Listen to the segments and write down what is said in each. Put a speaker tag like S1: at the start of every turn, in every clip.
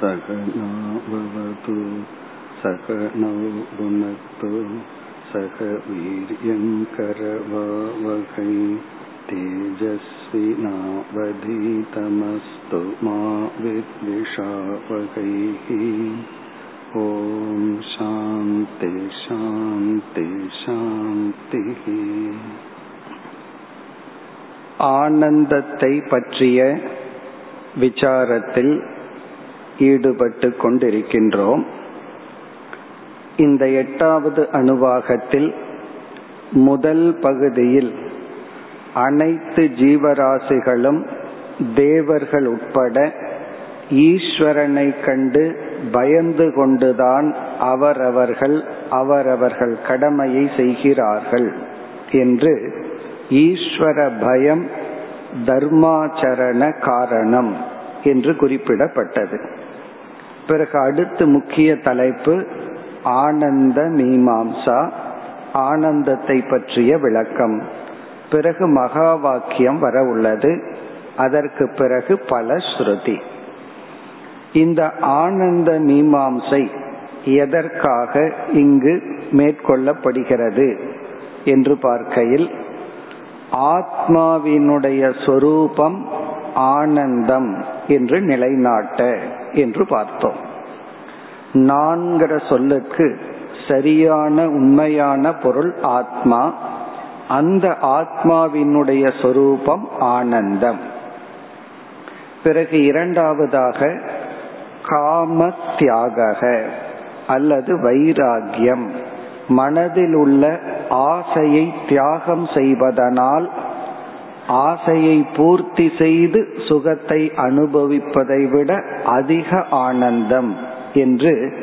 S1: सहनावतु सकनौ भुनक्तु सह वीर्यङ्करवावहै तेजस्विनावधीतमस्तु मा विद्विषावहैः ॐ शान्ति शान्ति शान्तिः ஆனந்தத்தை பற்றிய விசாரத்தில் ஈடுபட்டு கொண்டிருக்கின்றோம் இந்த எட்டாவது அணுவாகத்தில் முதல் பகுதியில் அனைத்து ஜீவராசிகளும் தேவர்கள் உட்பட ஈஸ்வரனை கண்டு பயந்து கொண்டுதான் அவரவர்கள் அவரவர்கள் கடமையை செய்கிறார்கள் என்று ஈஸ்வர பயம் தர்மாச்சரண காரணம் என்று குறிப்பிடப்பட்டது. பிறகு அடுத்து முக்கிய தலைப்பு ஆனந்த மீமாம்சா ஆனந்தத்தை பற்றிய விளக்கம். பிறகு மகா வாக்கியம் வர உள்ளது. அதற்கு பிறகு பல ஸ்ருதி. இந்த ஆனந்த மீமாம்சை எதற்காக இங்கு மேற்கொள்ளப்படுகிறது என்று பார்க்கையில் ஆத்மாவினுடைய சொரூபம் ஆனந்தம் என்று நிலைநாட்ட. என்று பார்த்தோம். நான்கிற சொல்லுக்கு சரியான உண்மையான பொருள் ஆத்மா அந்த ஆத்மாவினுடைய சொரூபம் ஆனந்தம். பிறகு இரண்டாவதாக காம தியாக அல்லது வைராகியம் மனதில் உள்ள ஆசையை தியாகம் செய்வதனால் ஆசையை பூர்த்தி செய்து சுகத்தை அனுபவிப்பதை விட அதிக ஆனந்தம் என்று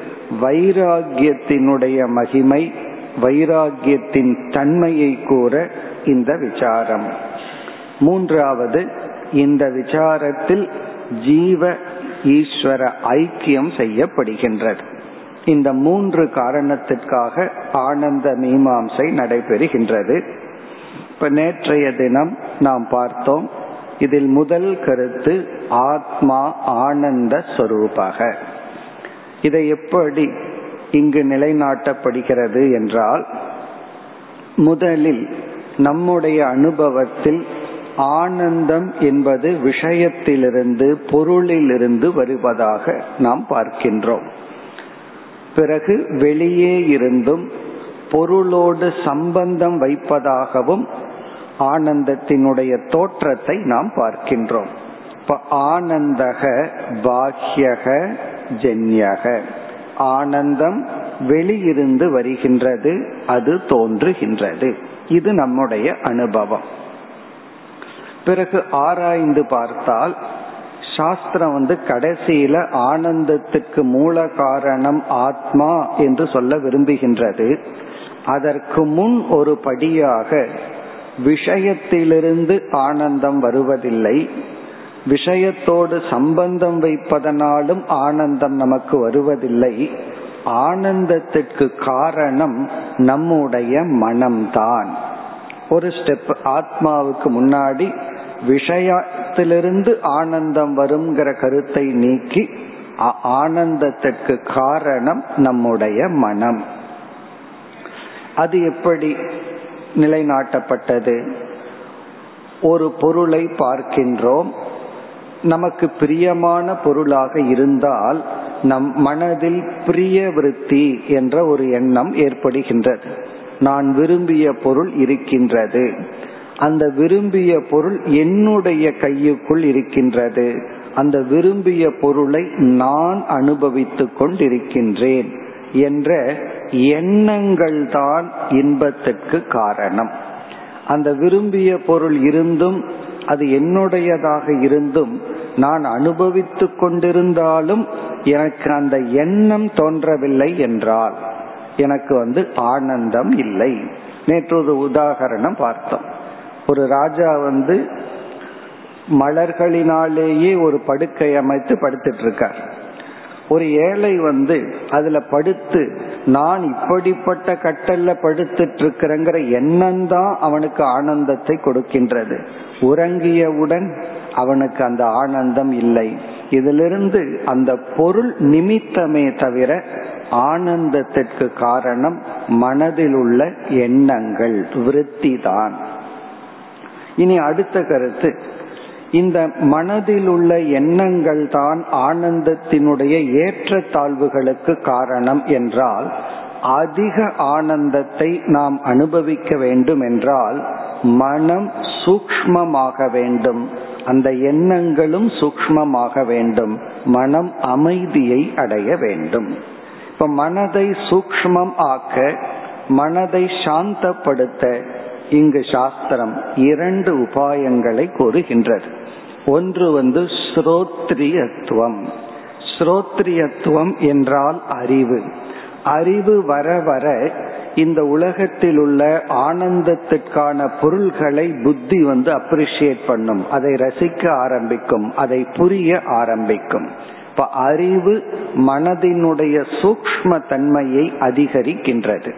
S1: வைராகியத்தினுடைய மகிமை வைராகியத்தின் தன்மையை கூற இந்த விசாரம். மூன்றாவது இந்த விசாரத்தில் ஜீவ ஈஸ்வர ஐக்கியம் செய்யப்படுகின்றது. இந்த மூன்று காரணத்திற்காக ஆனந்த மீமாம்சை நடைபெறுகின்றது. இப்ப நேற்றைய தினம் நாம் பார்த்தோம் இதில் முதல் கருத்து ஆத்மா ஆனந்த ஸ்வரூபாக இதை எப்படி இங்கு நிலைநாட்டப்படுகிறது என்றால் முதலில் நம்முடைய அனுபவத்தில் ஆனந்தம் என்பது விஷயத்திலிருந்து பொருளிலிருந்து வருவதாக நாம் பார்க்கின்றோம். பிறகு வெளியே இருந்தும் பொருளோடு சம்பந்தம் வைப்பதாகவும் ஆனந்தத்தினுடைய தோற்றத்தை நாம் பார்க்கின்றோம். இப்ப ஆனந்தக பாஹ்யக ஜென்யக. ஆனந்தம் வெளியிருந்து வருகின்றது அது தோன்றுகின்றது. இது நம்முடைய அனுபவம். பிறகு ஆராய்ந்து பார்த்தால் சாஸ்திரம் வந்து கடைசியில ஆனந்தத்துக்கு மூல காரணம் ஆத்மா என்று சொல்ல விரும்புகின்றது. அதற்கு முன் ஒரு படியாக விஷயத்திலிருந்து ஆனந்தம் வருவதில்லை. விஷயத்தோடு சம்பந்தம் வைப்பதனாலும் ஆனந்தம் நமக்கு வருவதில்லை. ஆனந்தத்திற்கு காரணம் நம்முடைய மனம்தான். ஒரு ஸ்டெப் ஆத்மாவுக்கு முன்னாடி விஷயத்திலிருந்து ஆனந்தம் வருங்கிற கருத்தை நீக்கி ஆனந்தத்திற்கு காரணம் நம்முடைய மனம். அது எப்படி நிலைநாட்டப்பட்டது? ஒரு பொருளை பார்க்கின்றோம். நமக்கு பிரியமான பொருளாக இருந்தால் நம் மனதில் பிரிய விருத்தி என்ற ஒரு எண்ணம் ஏற்படுகின்றது. நான் விரும்பிய பொருள் இருக்கின்றது. அந்த விரும்பிய பொருள் என்னுடைய கையுக்குள் இருக்கின்றது. அந்த விரும்பிய பொருளை நான் அனுபவித்துக் கொண்டிருக்கின்றேன். என்ற எண்ணங்கள் தான் இன்பத்திற்கு காரணம். அந்த விரும்பிய பொருள் இருந்தும் அது என்னுடையதாக இருந்தும் நான் அனுபவித்துக் கொண்டிருந்தாலும் எனக்கு அந்த எண்ணம் தோன்றவில்லை என்றால் எனக்கு வந்து ஆனந்தம் இல்லை. நேற்று ஒரு உதாகரணம் பார்த்தோம். ஒரு ராஜா வந்து மலர்களினாலேயே ஒரு படுக்கை அமைத்து படுத்துட்டு இருக்கார். ஒரு ஏழை வந்து அதுல படுத்து நான் இப்படிப்பட்ட கட்டல்ல படுத்துட்டு இருக்கிறேங்கிற எண்ணம் தான் அவனுக்கு ஆனந்தத்தை கொடுக்கின்றது. உறங்கியவுடன் அவனுக்கு அந்த ஆனந்தம் இல்லை. இதிலிருந்து அந்த பொருள் நிமித்தமே தவிர ஆனந்தத்திற்கு காரணம் மனதில் உள்ள எண்ணங்கள் விருத்தி தான் இனி அடுத்த கருத்து. இந்த மனதில் உள்ள எண்ணங்கள் தான் ஆனந்தத்தினுடைய ஏற்றத்தாழ்வுகளுக்கு காரணம் என்றால் அதிக ஆனந்தத்தை நாம் அனுபவிக்க வேண்டும் என்றால் மனம் சூக்மமாக வேண்டும். அந்த எண்ணங்களும் சூக்மமாக வேண்டும். மனம் அமைதியை அடைய வேண்டும். இப்ப மனதை சூக்மம் ஆக்க மனதை சாந்தப்படுத்த இங்கு சாஸ்திரம் இரண்டு உபாயங்களை கூறுகின்றது. ஒன்று வந்து ஸ்ரோத்ரியத்துவம். ஸ்ரோத்ரியத்துவம் என்றால் அறிவு. அறிவு வர வர இந்த உலகத்தில் உள்ள ஆனந்தத்திற்கான பொருள்களை புத்தி வந்து அப்ரிசியேட் பண்ணும். அதை ரசிக்க ஆரம்பிக்கும். அதை புரிய ஆரம்பிக்கும். இப்ப அறிவு மனதினுடைய சூக்ம தன்மையை அதிகரிக்கின்றது.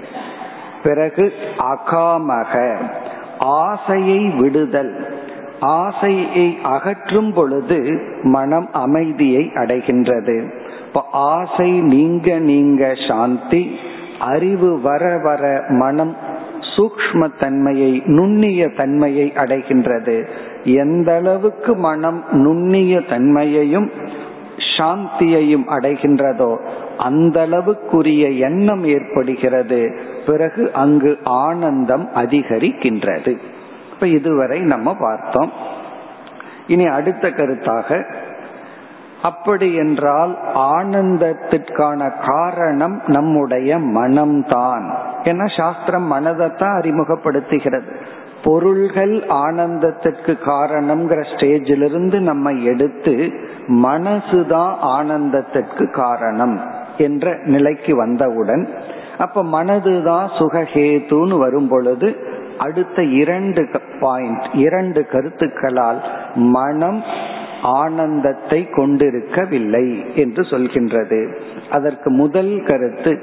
S1: பிறகு அகாமக ஆசையை விடுதல். ஆசையை அகற்றும் பொழுது மனம் அமைதியை அடைகின்றது. இப்ப ஆசை நீங்க நீங்க சாந்தி அறிவு வர வர மனம் சூக்ம தன்மையை நுண்ணிய தன்மையை அடைகின்றது. எந்த அளவுக்கு மனம் நுண்ணிய தன்மையையும் சாந்தியையும் அடைகின்றதோ அந்த அளவுக்குரிய எண்ணம் ஏற்படுகிறது. பிறகு அங்கு ஆனந்தம் அதிகரிக்கின்றது. இப்ப இதுவரை நம்ம பார்த்தோம். இனி அடுத்த கருத்தாக அப்படி என்றால் ஆனந்தத்திற்கான காரணம் நம்முடைய மனம்தான். ஏன்னா சாஸ்திரம் மனதைத்தான் அறிமுகப்படுத்துகிறது. பொருள்கள் ஆனந்தத்திற்கு காரணம்ங்கிற ஸ்டேஜிலிருந்து நம்ம எடுத்து மனசுதான் ஆனந்தத்திற்கு காரணம் என்ற நிலைக்கு வந்தவுடன் அப்ப மனதுதான் சுகஹேதுன்னு வரும் பொழுது அடுத்த இரண்டு பாயிண்ட் இரண்டு கருத்துக்களால் மனம் ஆனந்தத்தை கொண்டிருக்கவில்லை என்று சொல்கின்றது. அதற்கு முதல் கருத்து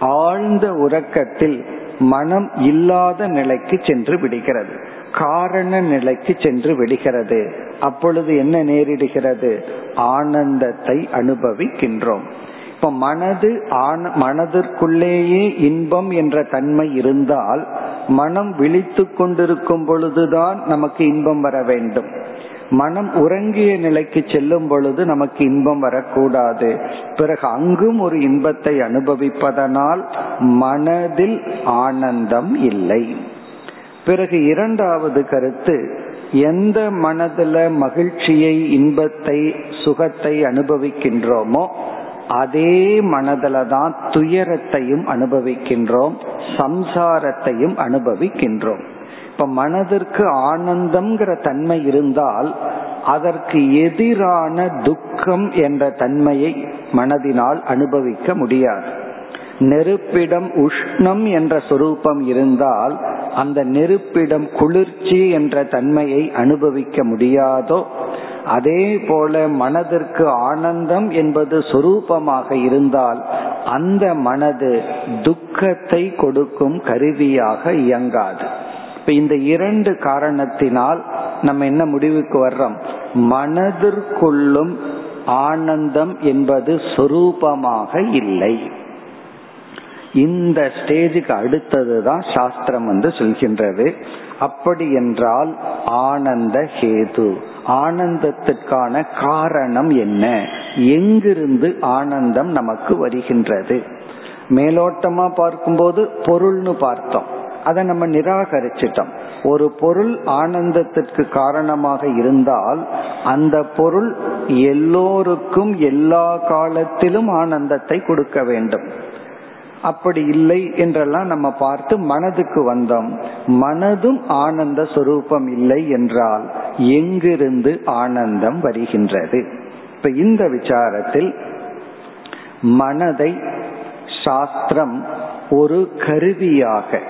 S1: ஆழ்ந்த உறக்கத்தில் மனம் இல்லாத நிலைக்கு சென்று விடுகிறது. காரண நிலைக்கு சென்று விடுகிறது. அப்பொழுது என்ன நேரிடுகிறது? ஆனந்தத்தை அனுபவிக்கின்றோம். இப்ப மனது ஆன மனதிற்குள்ளேயே இன்பம் என்ற தன்மை இருந்தால் மனம் விழித்து கொண்டிருக்கும் பொழுதுதான் நமக்கு இன்பம் வர வேண்டும். மனம் உறங்கிய நிலைக்கு செல்லும் பொழுது நமக்கு இன்பம் வரக்கூடாது. பிறகு அங்கும் ஒரு இன்பத்தை அனுபவிப்பதனால் மனதில் ஆனந்தம் இல்லை. பிறகு இரண்டாவது கருத்து எந்த மனதில் மகிழ்ச்சியை இன்பத்தை சுகத்தை அனுபவிக்கின்றோமோ அதே மனதில தான் துயரத்தையும் அனுபவிக்கின்றோம் சம்சாரத்தையும் அனுபவிக்கின்றோம். இப்ப மனதிற்கு ஆனந்தம்ங்கிற தன்மை இருந்தால் அதற்கு எதிரான துக்கம் என்ற தன்மையை மனதினால் அனுபவிக்க முடியாது. நெருப்பிடம் உஷ்ணம் என்ற சொரூபம் இருந்தால் அந்த நெருப்பிடம் குளிர்ச்சி என்ற தன்மையை அனுபவிக்க முடியாதோ அதே போல மனதிற்கு ஆனந்தம் என்பது சொரூபமாக இருந்தால் அந்த மனது துக்கத்தை கொடுக்கும் கருவியாக இயங்காது. இப்ப இந்த இரண்டு காரணத்தினால் நம்ம என்ன முடிவுக்கு வர்றோம்? மனதிற்குள்ளும் ஆனந்தம் என்பது சொரூபமாக இல்லை. இந்த ஸ்டேஜுக்கு அடுத்ததுதான் சாஸ்திரம் வந்து சொல்கின்றது. அப்படி என்றால் ஆனந்த ஹேது. ஆனந்தத்திற்கான காரணம் என்ன? எங்கிருந்து ஆனந்தம் நமக்கு வருகின்றது? மேலோட்டமா பார்க்கும்போது பொருள்னு பார்த்தோம். அதை நம்ம நிராகரிச்சிட்டோம். ஒரு பொருள் ஆனந்தத்திற்கு காரணமாக இருந்தால் அந்த பொருள் எல்லோருக்கும் எல்லா காலத்திலும் ஆனந்தத்தை கொடுக்க வேண்டும். அப்படி இல்லை என்றெல்லாம் நம்ம பார்த்து மனதுக்கு வந்தோம். மனதும் ஆனந்த சொரூபம் இல்லை என்றால் எங்கிருந்து ஆனந்தம் வருகின்றது? இப்ப இந்த விசாரத்தில் மனதை சாஸ்திரம் ஒரு கருவியாக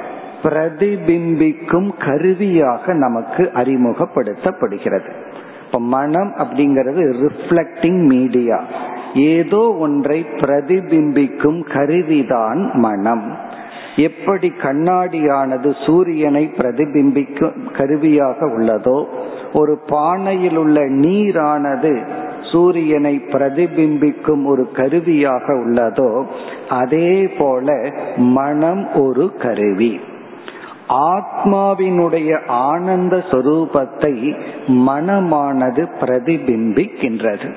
S1: பிரதிபிம்பிக்கும் கருவியாக நமக்கு அறிமுகப்படுத்தப்படுகிறது. இப்ப மனம் அப்படிங்கிறது ரிஃப்ளக்டிங் மீடியா ஏதோ ஒன்றை பிரதிபிம்பிக்கும் கருவிதான் மனம். எப்படி கண்ணாடியானது சூரியனை பிரதிபிம்பிக்கும் கருவியாக உள்ளதோ ஒரு பானையில் உள்ள நீரானது சூரியனை பிரதிபிம்பிக்கும் ஒரு கருவியாக உள்ளதோ அதே போல மனம் ஒரு கருவி. ஆத்மாவினுடைய ஆனந்த சொரூபத்தை மனமானது பிரதிபிம்பிக்கின்றது.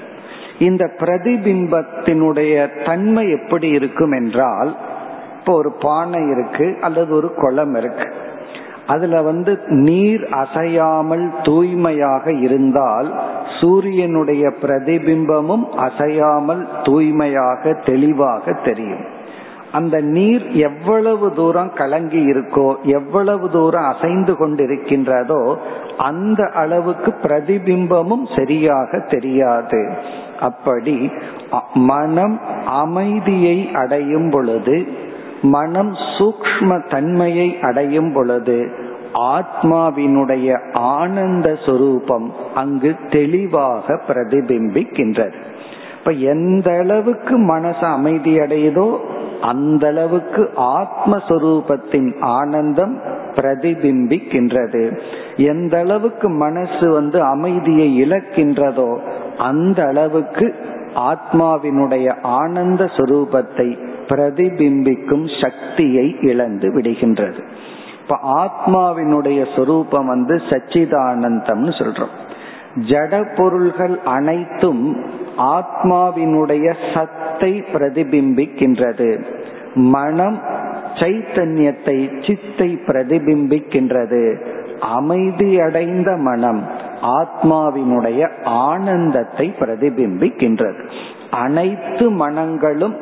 S1: இந்த பிரதிபிம்பத்தினுடைய தன்மை எப்படி இருக்கும் என்றால் இப்போ ஒரு பானை இருக்கு அல்லது ஒரு குளம் இருக்கு. அதுல வந்து நீர் அசையாமல் தூய்மையாக இருந்தால் சூரியனுடைய பிரதிபிம்பமும் அசையாமல் தூய்மையாக தெளிவாக தெரியும். அந்த நீர் எவ்வளவு தூரம் கலங்கி இருக்கோ எவ்வளவு தூரம் அசைந்து கொண்டிருக்கின்றதோ அந்த அளவுக்கு பிரதிபிம்பமும் சரியாக தெரியாது. அப்படி மனம் அமைதியை அடையும் பொழுது மனம் சூக்ம தன்மையை அடையும் பொழுது ஆத்மாவினுடைய ஆனந்த சுரூபம் அங்கு தெளிவாக பிரதிபிம்பிக்கின்றது. இப்ப எந்த அளவுக்கு மனசு அமைதி அடையுதோ அந்த அளவுக்கு ஆத்மஸ்வரூபத்தின் ஆனந்தம் பிரதிபிம்பிக்கின்றது. எந்த அளவுக்கு மனசு வந்து அமைதியை இழக்கின்றதோ அந்த அளவுக்கு ஆத்மாவினுடைய ஆனந்த சுரூபத்தை பிரதிபிம்பிக்கும் சக்தியை இழந்து விடுகின்றது. இப்ப ஆத்மாவினுடைய சொரூபம் வந்து சச்சிதானந்தம்னு சொல்றோம். ஜட பொருள்கள் அனைத்தும் ஆத்மாவினுடைய சத்தை பிரதிபிம்பிக்கின்றது. மனம் சைத்தன்யத்தை சித்தை பிரதிபிம்பிக்கின்றது. அமைதியடைந்த மனம் ஆத்மாவினுடைய ஆனந்தத்தை பிரதிபிம்பிக்கின்றது. அனைத்து மனங்களும்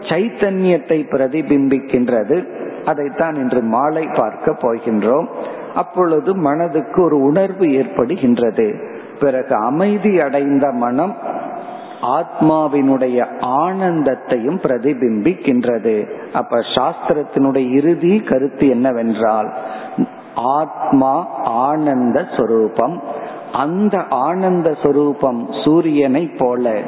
S1: சைத்தன்யத்தை பிரதிபிம்பிக்கின்றது. அதைத்தான் இன்று மாலை பார்க்க போகின்றோம். அப்பொழுது மனதுக்கு ஒரு உணர்வு ஏற்படுகின்றது. பிறகு அமைதி அடைந்த மனம் ஆத்மாவினுடைய ஆனந்தத்தையும் பிரதிபிம்பிக்கின்றது. அப்ப சாஸ்திரத்தினுடைய இறுதி கருத்து என்னவென்றால் ஆத்மா ஆனந்த சொரூபம். அந்த ஆனந்த சொரூபம் சூரியனை போல.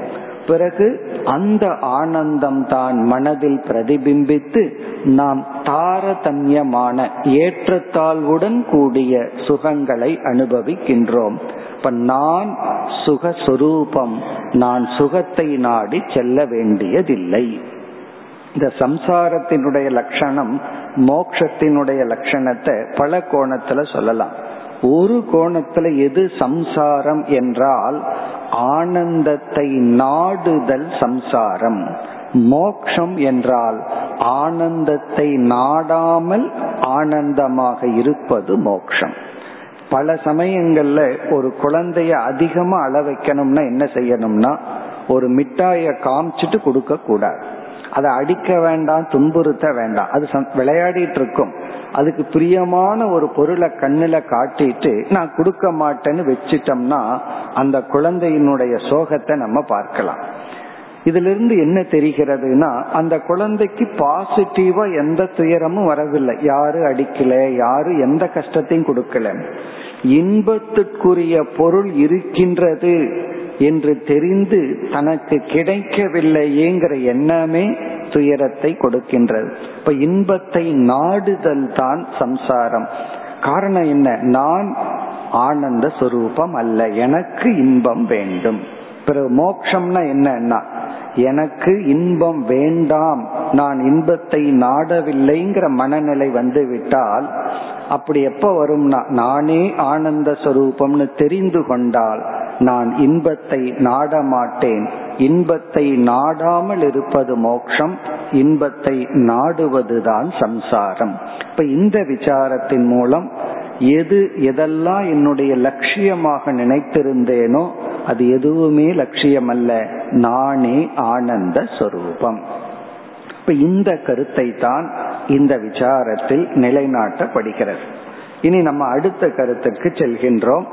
S1: பிறகு அந்த ஆனந்தம் தான் மனதில் பிரதிபிம்பித்து நாம் தாரதமியமான ஏற்றத்தாழ்வுடன் கூடிய சுகங்களை அனுபவிக்கின்றோம். இப்ப நான் சுகஸ்வரூபம் நான் சுகத்தை நாடி செல்ல வேண்டியதில்லை. இந்த சம்சாரத்தினுடைய லட்சணம் மோக்ஷத்தினுடைய லட்சணத்தை பல கோணத்துல சொல்லலாம். ஒரு கோணத்துல எது சம்சாரம் என்றால் ஆனந்தத்தை நாடுதல் சம்சாரம். மோக்ஷம் என்றால் ஆனந்தத்தை நாடாமல் ஆனந்தமாக இருப்பது மோக்ஷம். பல சமயங்கள்ல ஒரு குழந்தைய அதிகமா அள வைக்கணும்னா என்ன செய்யணும்னா ஒரு மிட்டாய காமிச்சிட்டு கொடுக்க கூடாது. அதை அடிக்க வேண்டாம் துன்புறுத்த வேண்டாம். அது விளையாடிட்டு இருக்கும் அதுக்கு பிரியமான ஒரு பொருளை கண்ணுல காட்டிட்டு நான் கொடுக்க மாட்டேன்னு வச்சிட்டோம்னா அந்த குழந்தையினுடைய சோகத்தை நம்ம பார்க்கலாம். இதுல இருந்து என்ன தெரிகிறதுனா அந்த குழந்தைக்கு பாசிட்டிவா எந்த துயரமும் வரவில்லை. யாரு அடிக்கல யாரு எந்த கஷ்டத்தையும் கொடுக்கல. இன்பத்துக்குரிய பொருள் இருக்கின்றது என்று தெரிந்து தனக்கு கிடைக்கவில்லையேங்கிற எண்ணமே துயரத்தை கொடுக்கின்றது. இப்ப இன்பத்தை நாடுதல் தான் சம்சாரம். காரணம் என்ன? நான் ஆனந்த சுரூபம் அல்ல. எனக்கு இன்பம் வேண்டும். பிறகு மோக்ஷம்னா என்னன்னா எனக்கு இன்பம் வேண்டாம் நான் இன்பத்தை நாடவில்லைங்கிற மனநிலை வந்து விட்டால் அப்படி எப்ப வரும்னா நானே ஆனந்த சொரூபம்னு தெரிந்து கொண்டால் நான் இன்பத்தை நாட மாட்டேன் இன்பத்தை நாடாமல் இருப்பது மோட்சம் இன்பத்தை நாடுவதுதான் சம்சாரம். இப்ப இந்த விசாரத்தின் மூலம் எது எதெல்லாம் என்னுடைய லட்சியமாக நினைத்திருந்தேனோ அது எதுவுமே லட்சியம் அல்ல நானே ஆனந்த சொரூபம். இப்ப இந்த கருத்தை தான் இந்த விசாரத்தில் நிலைநாட்டப்படுகிறது. இனி நம்ம அடுத்த கருத்துக்கு செல்கின்றோம்.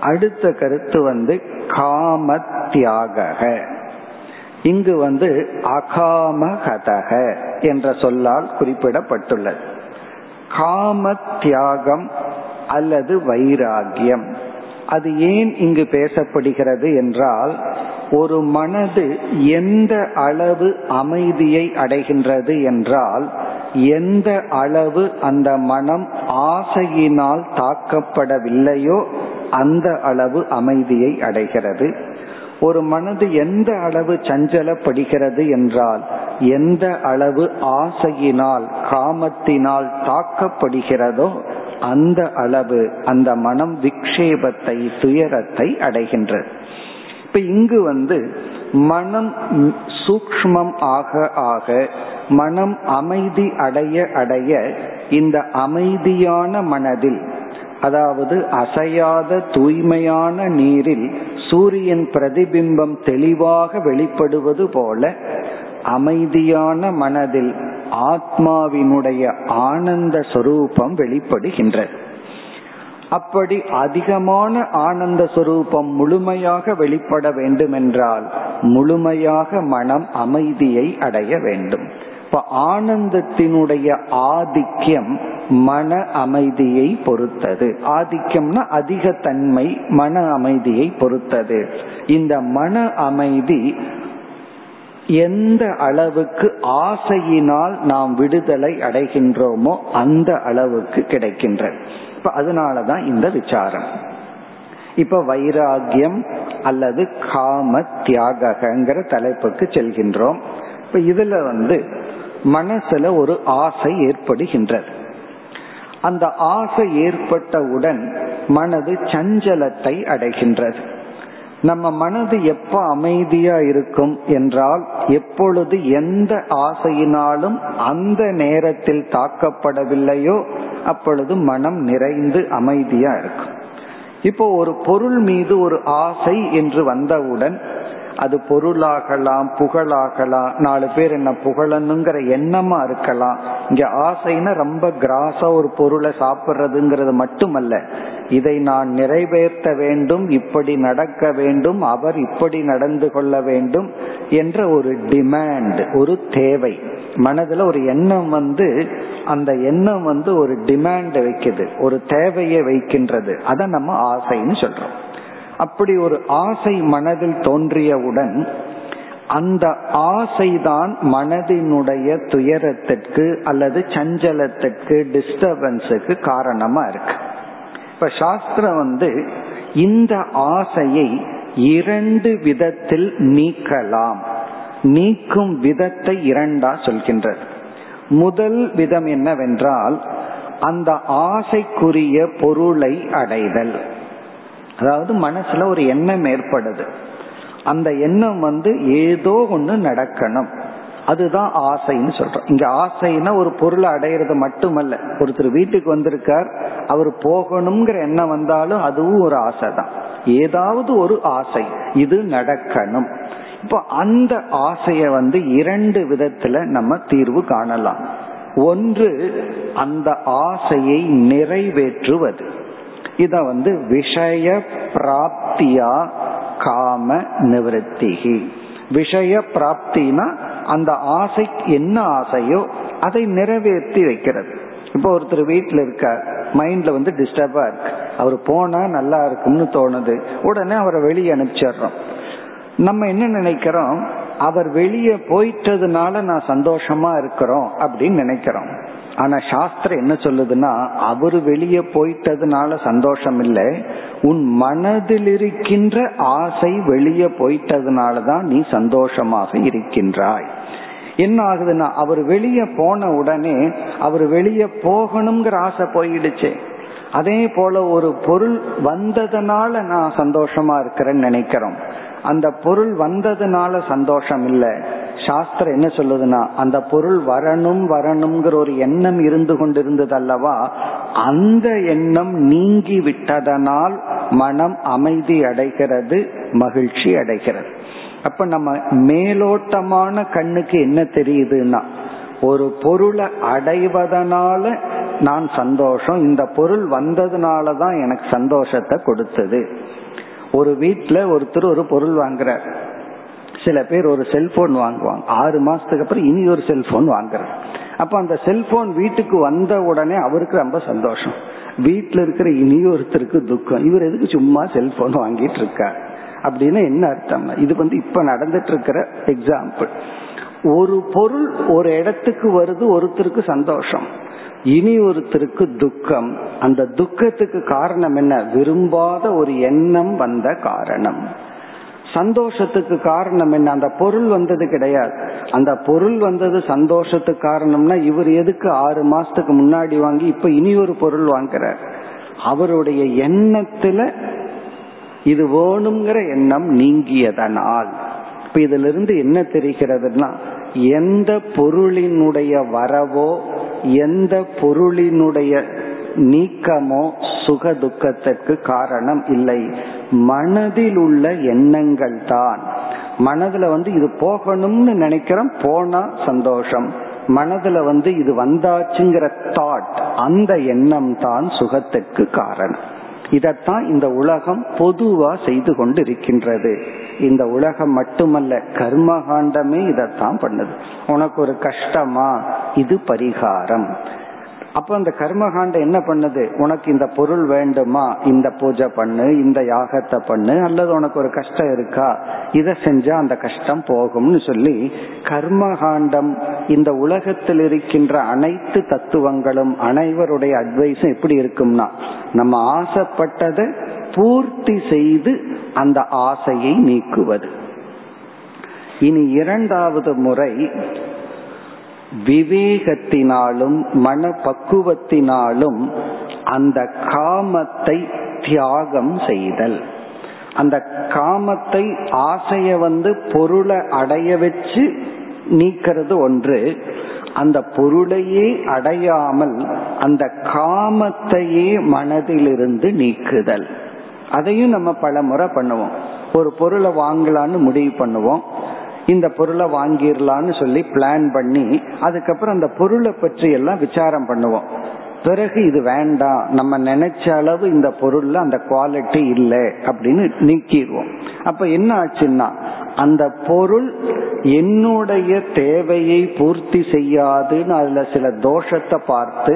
S1: அடுத்த கருத்து வந்து காம தியாக இங்கு வந்து அகாமகதக என்ற சொல்லால் குறிப்பிடப்பட்டுள்ளது. காம தியாகம் அல்லது வைராகியம். அது ஏன் இங்கு பேசப்படுகிறது என்றால் ஒரு மனது எந்த அளவு அமைதியை அடைகின்றது என்றால் எந்த அளவு அந்த மனம் ஆசையினால் தாக்கப்படவில்லையோ அந்த அளவு அமைதியை அடைகிறது. ஒரு மனது எந்த அளவு சஞ்சலப்படுகிறது என்றால் எந்த அளவு ஆசையினால் காமத்தினால் தாக்கப்படுகிறதோ அந்த அளவு அந்த மனம் விக்ஷேபத்தை துயரத்தை அடைகின்றது. இப்ப இங்கு வந்து மனம் சூக்மம் ஆக ஆக மனம் அமைதி அடைய அடைய இந்த அமைதியான மனதில் அதாவது அசையாத தூய்மையான நீரில் சூரியன் பிரதிபிம்பம் தெளிவாக வெளிப்படுவது போல அமைதியான மனதில் ஆத்மாவினுடைய ஆனந்த சொரூபம் வெளிப்படுகின்றது அப்படி அதிகமான ஆனந்த சொரூபம் முழுமையாக வெளிப்பட வேண்டும் என்றால் முழுமையாக மனம் அமைதியை அடைய வேண்டும். இப்ப ஆனந்தத்தினுடைய ஆதிக்கம் மன அமைதியை பொறுத்தது. ஆதிக்கம்னா அதிக தன்மை மன அமைதியை பொறுத்தது. இந்த மன அமைதி எந்த அளவுக்கு ஆசையினால் நாம் விடுதலை அடைகின்றோமோ அந்த அளவுக்கு கிடைக்கின்றது இப்ப அதனாலதான் இந்த விசாரம். இப்ப வைராகியம் அல்லது காம தியாகங்கிற தலைப்புக்கு செல்கின்றோம். இப்ப இதுல வந்து மனசுல ஒரு ஆசை ஏற்படுகின்றது. அந்த ஆசை ஏற்பட்டவுடன் மனது சஞ்சலத்தை அடைகின்றது. நம்ம மனது எப்ப அமைதியா இருக்கும் என்றால் எப்பொழுது எந்த ஆசையினாலும் அந்த நேரத்தில் தாக்கப்படவில்லையோ அப்பொழுது மனம் நிறைந்து அமைதியா இருக்கும். இப்போ ஒரு பொருள் மீது ஒரு ஆசை என்று வந்தவுடன் அது பொருளாகலாம் புகழாகலாம் நாலு பேர் என்ன புகழனுங்கிற எண்ணமா இருக்கலாம். இங்க ஆசைன்னா ரொம்ப கிராஸா ஒரு பொருளை சாப்பிட்றதுங்கிறது மட்டுமல்ல. இதை நான் நிறைவேற்ற வேண்டும் இப்படி நடக்க வேண்டும் அவர் இப்படி நடந்து கொள்ள வேண்டும் என்ற ஒரு டிமாண்ட் ஒரு தேவை. மனதுல ஒரு எண்ணம் வந்து அந்த எண்ணம் வந்து ஒரு டிமாண்ட் வைக்குது ஒரு தேவையை வைக்கின்றது. அதை நம்ம ஆசைன்னு சொல்றோம். அப்படி ஒரு ஆசை மனதில் தோன்றியவுடன் அந்த ஆசைதான் மனதினுடைய துயரத்திற்கு அல்லது சஞ்சலத்திற்கு டிஸ்டர்பன்ஸுக்கு காரணமா இருக்கு. இப்ப சாஸ்திரம் வந்து இந்த ஆசையை இரண்டு விதத்தில் நீக்கலாம். நீக்கும் விதத்தை இரண்டா சொல்கின்றது. முதல் விதம் என்னவென்றால் அந்த ஆசைக்குரிய பொருளை அடைதல். அதாவது மனசுல ஒரு எண்ணம் ஏற்படுது. அந்த எண்ணம் வந்து ஏதோ ஒண்ணு நடக்கணும். அதுதான் ஆசைன்னு சொல்றோம். இங்க ஆசைன்னா ஒரு பொருளை அடையிறது மட்டுமல்ல. ஒருத்தர் வீட்டுக்கு வந்திருக்கார் அவர் போகணுங்கிற எண்ணம் வந்தாலும் அதுவும் ஒரு ஆசை தான் ஏதாவது ஒரு ஆசை இது நடக்கணும். இப்போ அந்த ஆசைய வந்து இரண்டு விதத்துல நம்ம தீர்வு காணலாம். ஒன்று அந்த ஆசையை நிறைவேற்றுவது. இத வந்து விஷய பிராப்தியா காம நிவர்த்திகி. விஷய பிராப்தினா அந்த ஆசை என்ன ஆசையோ அதை நிறைவேற்றி வைக்கிறது. இப்போ ஒருத்தர் வீட்டில் இருக்க மைண்ட்ல வந்து டிஸ்டர்பா இருக்கு. அவர் போனா நல்லா இருக்கும்னு தோணுது. உடனே அவரை வெளியே அனுப்பிச்சிடுறோம். நம்ம என்ன நினைக்கிறோம்? அவர் வெளியே போயிட்டதுனால நான் சந்தோஷமா இருக்கிறோம் அப்படின்னு நினைக்கிறோம். ஆனா சாஸ்திரம் என்ன சொல்லுதுன்னா அவர் வெளியே போயிட்டதுனால சந்தோஷம் இல்லை உன் மனதில் இருக்கின்ற ஆசை வெளியே போயிட்டதுனாலதான் நீ சந்தோஷமாக இருக்கின்றாய். என்ன ஆகுதுன்னா அவர் வெளியே போன உடனே அவர் வெளியே போகணுங்கிற ஆசை போயிடுச்சு. அதே போல ஒரு பொருள் வந்ததுனால நான் சந்தோஷமா இருக்கிறேன்னு நினைக்கிறோம். அந்த பொருள் வந்ததுனால சந்தோஷம் இல்லை. சாஸ்திரம் என்ன சொல்லுதுன்னா அந்த பொருள் வரணும் வரணுங்கிற ஒரு எண்ணம் இருந்து கொண்டிருந்தது அல்லவா அந்த எண்ணம் நீங்கி விட்டதனால் மனம் அமைதி அடைகிறது மகிழ்ச்சி அடைகிறது. அப்ப நம்ம மேலோட்டமான கண்ணுக்கு என்ன தெரியுதுன்னா ஒரு பொருளை அடைவதனால நான் சந்தோஷம் இந்த பொருள் வந்ததுனால தான் எனக்கு சந்தோஷத்தை கொடுத்தது. ஒரு வீட்டில் ஒருத்தர் ஒரு பொருள் வாங்குறார். சில பேர் ஒரு செல்போன் வாங்குவாங்க. ஆறு மாசத்துக்கு அப்புறம் இனி ஒரு செல்போன் வாங்குறது. அப்ப அந்த செல்போன் வீட்டுக்கு வந்த உடனே அவருக்கு ரொம்ப சந்தோஷம். வீட்டுல இருக்கிற இனி ஒருத்தருக்கு துக்கம். இவர் எதுக்கு சும்மா செல்போன் வாங்கிட்டு இருக்கார்? அப்படின்னு என்ன அர்த்தம்? இது வந்து இப்ப நடந்துட்டு இருக்கிற எக்ஸாம்பிள் ஒரு பொருள் ஒரு இடத்துக்கு வருது ஒருத்தருக்கு சந்தோஷம். இனி ஒருத்தருக்கு துக்கம். அந்த துக்கத்துக்கு காரணம் என்ன? விரும்பாத ஒரு எண்ணம் வந்த காரணம். சந்தோஷத்துக்கு காரணம் என்ன? அந்த பொருள் வந்தது கிடையாது. அந்த பொருள் வந்தது சந்தோஷத்துக்கு காரணம்னா இவர் எதுக்கு ஆறு மாசத்துக்கு முன்னாடி வாங்கி இப்ப இனி ஒரு பொருள் வாங்குறார்? அவருடைய எண்ணத்துல இது வேணுங்கிற எண்ணம் நீங்கியதனால். இப்ப இதுல இருந்து என்ன தெரிகிறதுனா எந்த பொருளினுடைய வரவோ எந்த பொருளினுடைய நீக்கமோ சுக துக்கத்திற்கு காரணம் இல்லை. மனதில் உள்ள எண்ணங்கள் தான். மனதுல வந்து இது போகணும்னு நினைக்கிறோம் போனா சந்தோஷம். மனதுல வந்து இது வந்தாச்சுங்கிற தாட் அந்த எண்ணம் தான் சுகத்துக்கு காரணம். இதத்தான் இந்த உலகம் பொதுவா செய்து கொண்டு இருக்கின்றது இந்த உலகம் மட்டுமல்ல கர்மகாண்டமே இதத்தான் பண்ணுது. உனக்கு ஒரு கஷ்டமா? இது பரிகாரம். அப்ப அந்த கர்மகாண்டம் என்ன பண்ணுது? உனக்கு இந்த பொருள் வேண்டுமா? இந்த பூஜை பண்ணு இந்த யாகத்தை பண்ணு அல்லது உனக்கு ஒரு கஷ்டம் இருக்கா? இதை செஞ்சா அந்த கஷ்டம் போகும்னு சொல்லி கர்மகாண்டம் இந்த உலகத்தில் இருக்கின்ற அனைத்து தத்துவங்களும் அனைவருடைய அட்வைஸும் எப்படி இருக்கும்னா நம்ம ஆசைப்பட்டதை பூர்த்தி செய்து அந்த ஆசையை நீக்குவது. இனி இரண்டாவது முறை விவேகத்தினாலும் மன பக்குவத்தினாலும் அந்த காமத்தை தியாகம் செய்தல். அந்த காமத்தை ஆசைய வந்து பொருளை அடைய வச்சு நீக்கிறது ஒன்று. அந்த பொருளையே அடையாமல் அந்த காமத்தையே மனதிலிருந்து நீக்குதல். அதையும் நம்ம பல முறை பண்ணுவோம். ஒரு பொருளை வாங்கலான்னு முடிவு பண்ணுவோம். இந்த பொருளை வாங்கிடலான்னு சொல்லி பிளான் பண்ணி அதுக்கப்புறம் அந்த பொருளை பற்றி எல்லாம் விசாரம் பண்ணுவோம். பிறகு இது வேண்டாம் நம்ம நினைச்ச அளவு இந்த பொருள்ல அந்த குவாலிட்டி இல்லை அப்படின்னு நீக்கிடுவோம் அப்ப என்ன ஆச்சுன்னா அந்த பொருள் என்னுடைய தேவையை பூர்த்தி செய்யாதுன்னு அதுல சில தோஷத்தை பார்த்து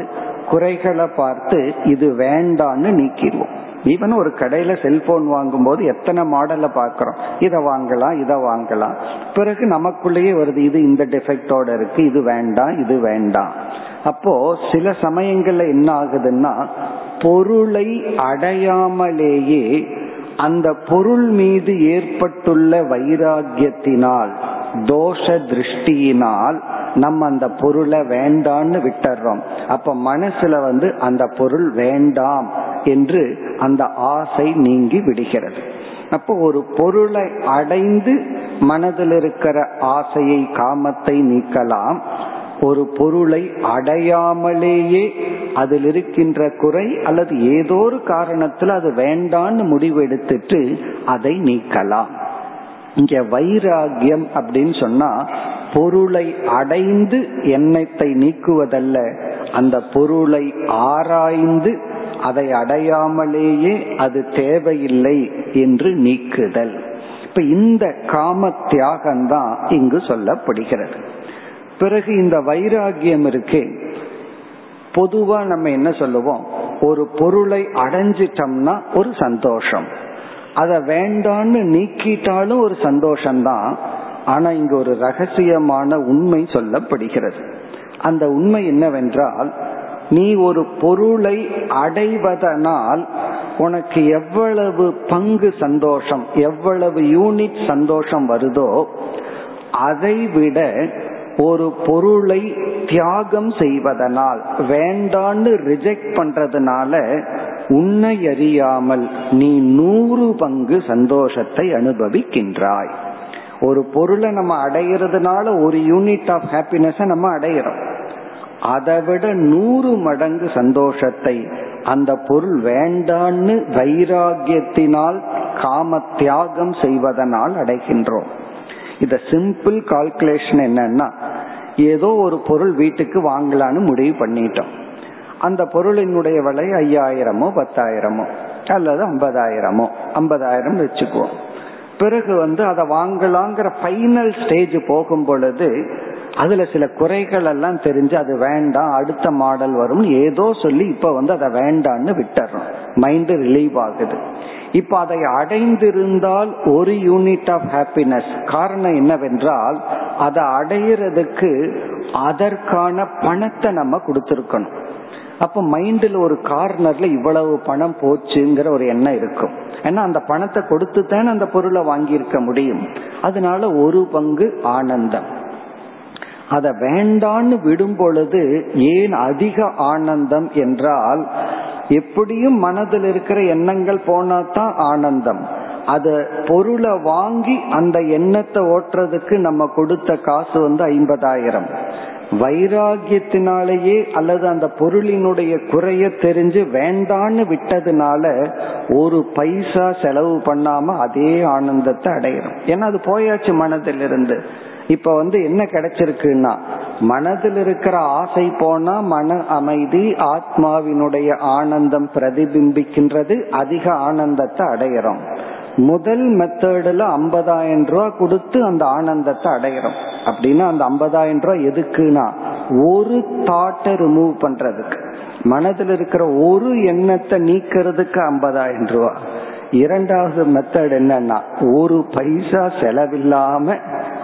S1: குறைகளை பார்த்து இது வேண்டான்னு நீக்கிடுவோம். ஈவன் ஒரு கடையில செல்போன் வாங்கும் போது எத்தனை மாடலை பாக்கிறோம் இதை வாங்கலாம் இதை வாங்கலாம். பிறகு நமக்குள்ளேயே வருது இது இந்த டிஃபெக்டோட இருக்கு இது வேண்டாம் இது வேண்டாம். அப்போ சில சமயங்கள்ல என்ன ஆகுதுன்னா பொருளை அடையாமலேயே அந்த பொருள் மீது ஏற்பட்டுள்ள வைராகியத்தினால் தோஷ திருஷ்டியினால் நம்ம அந்த பொருளை வேண்டான்னு விட்டுறோம். அப்ப மனசுல வந்து அந்த பொருள் வேண்டாம் என்று அந்த ஆசை நீங்கி விடுகிறது. அப்போ ஒரு பொருளை அடைந்து மனதில் இருக்கிற ஆசையை காமத்தை நீக்கலாம். ஒரு பொருளை அடையாமலேயே அதில் இருக்கின்ற குறை அல்லது ஏதோ ஒரு காரணத்தில் அது வேண்டான்னு முடிவு எடுத்துட்டு அதை நீக்கலாம். இங்க வைராகியம் அப்படின்னு சொன்னா பொருளை அடைந்து எண்ணத்தை நீக்குவதல்ல. அந்த பொருளை ஆராய்ந்து அதை அடையாமலேயே அது தேவையில்லை என்று நீக்குதல். இப்ப இந்த காம தியாகம் தான் இங்கு சொல்லப்படுகிறது. பிறகு இந்த வைராகியம் இருக்கு. பொதுவா நம்ம என்ன சொல்லுவோம்? ஒரு பொருளை அடைஞ்சிட்டோம்னா ஒரு சந்தோஷம். அதை வேண்டான்னு நீக்கிட்டாலும் ஒரு சந்தோஷம்தான். ஆனா இங்க ஒரு ரகசியமான உண்மை சொல்லப்படுகிறது. அந்த உண்மை என்னவென்றால் நீ ஒரு பொருளை அடைவதனால் உனக்கு எவ்வளவு பங்கு சந்தோஷம் எவ்வளவு யூனிட் சந்தோஷம் வருதோ அதை விட ஒரு பொருளை தியாகம் செய்வதனால் வேண்டான்னு ரிஜெக்ட் பண்றதுனால உன்னை அறியாமல் நீ நூறு பங்கு சந்தோஷத்தை அனுபவிக்கின்றாய். ஒரு பொருளை நம்ம அடைகிறதுனால ஒரு யூனிட் ஆஃப் ஹாப்பினஸ் நம்ம அடையிறோம். அதை விட நூறு மடங்கு சந்தோஷத்தை அந்த பொருள் வேண்டான்னு வைராகியத்தினால் காம தியாகம் செய்வதனால் அடைகின்றோம். இத சிம்பிள் கால்குலேஷன் என்னன்னா ஏதோ ஒரு பொருள் வீட்டுக்கு வாங்கலான்னு முடிவு பண்ணிட்டோம். அந்த பொருளினுடைய விலை ஐயாயிரமோ பத்தாயிரமோ அல்லது ஐம்பதாயிரமோ ஐம்பதாயிரம் வச்சுக்குவோம். பிறகு வந்து அதை வாங்கலாங்கிற ஃபைனல் ஸ்டேஜ் போகும் பொழுது அதுல சில குறைகள் எல்லாம் தெரிஞ்சு அது வேண்டாம் அடுத்த மாடல் வரும் ஏதோ சொல்லி இப்ப வந்து அதை வேண்டான்னு விட்டுறோம். மைண்ட் ரிலீவ் ஆகுது. இப்ப அதை அடைந்திருந்தால் ஒரு யூனிட் ஆஃப் ஹாப்பினஸ் காரணம் என்னவென்றால் அதை அடையிறதுக்கு அதற்கான பணத்தை நம்ம கொடுத்திருக்கணும். அப்ப மைண்டில் ஒரு கார்னர்ல இவ்வளவு பணம் போச்சுங்கிற ஒரு எண்ணம் இருக்கும். ஏன்னா அந்த பணத்தை கொடுத்து தானே அந்த பொருளை வாங்கியிருக்க முடியும். அதனால ஒரு பங்கு ஆனந்தம். அதை வேண்டான்னு விடும் பொழுது ஏன் அதிக ஆனந்தம் என்றால் எப்படியும் மனதில் இருக்கிற எண்ணங்கள் போனா தான் ஆனந்தம். அத பொருளை வாங்கி அந்த எண்ணத்தை ஓட்டுறதுக்கு நம்ம கொடுத்த காசு வந்து ஐம்பதாயிரம். வைராகியத்தினாலேயே அல்லது அந்த பொருளினுடைய குறைய தெரிஞ்சு வேண்டான்னு விட்டதுனால ஒரு பைசா செலவு பண்ணாம அதே ஆனந்தத்தை அடையிறோம். ஏன்னா அது போயாச்சு மனதிலிருந்து. இப்ப வந்து என்ன கிடைச்சிருக்குன்னா மனதில் இருக்கிற ஆசை போனா மன அமைதி ஆத்மாவினுடைய ஆனந்தம் பிரதிபிம்பிக்கின்றது அதிக ஆனந்தத்தை அடையிறோம். முதல் மெத்தடில் ஐம்பதாயிரம் ரூபாய் கொடுத்து அந்த ஆனந்தத்தை அடையிறோம். அப்படின்னா அந்த ஐம்பதாயிரம் ரூபாய் எதுக்குன்னா ஒரு தாட்டை ரிமூவ் பண்றதுக்கு. மனதில் இருக்கிற ஒரு எண்ணத்தை நீக்கிறதுக்கு ஐம்பதாயிரம் ரூபாய். இரண்டாவது மெத்தட் என்னன்னா ஒரு பைசா செலவில்லாம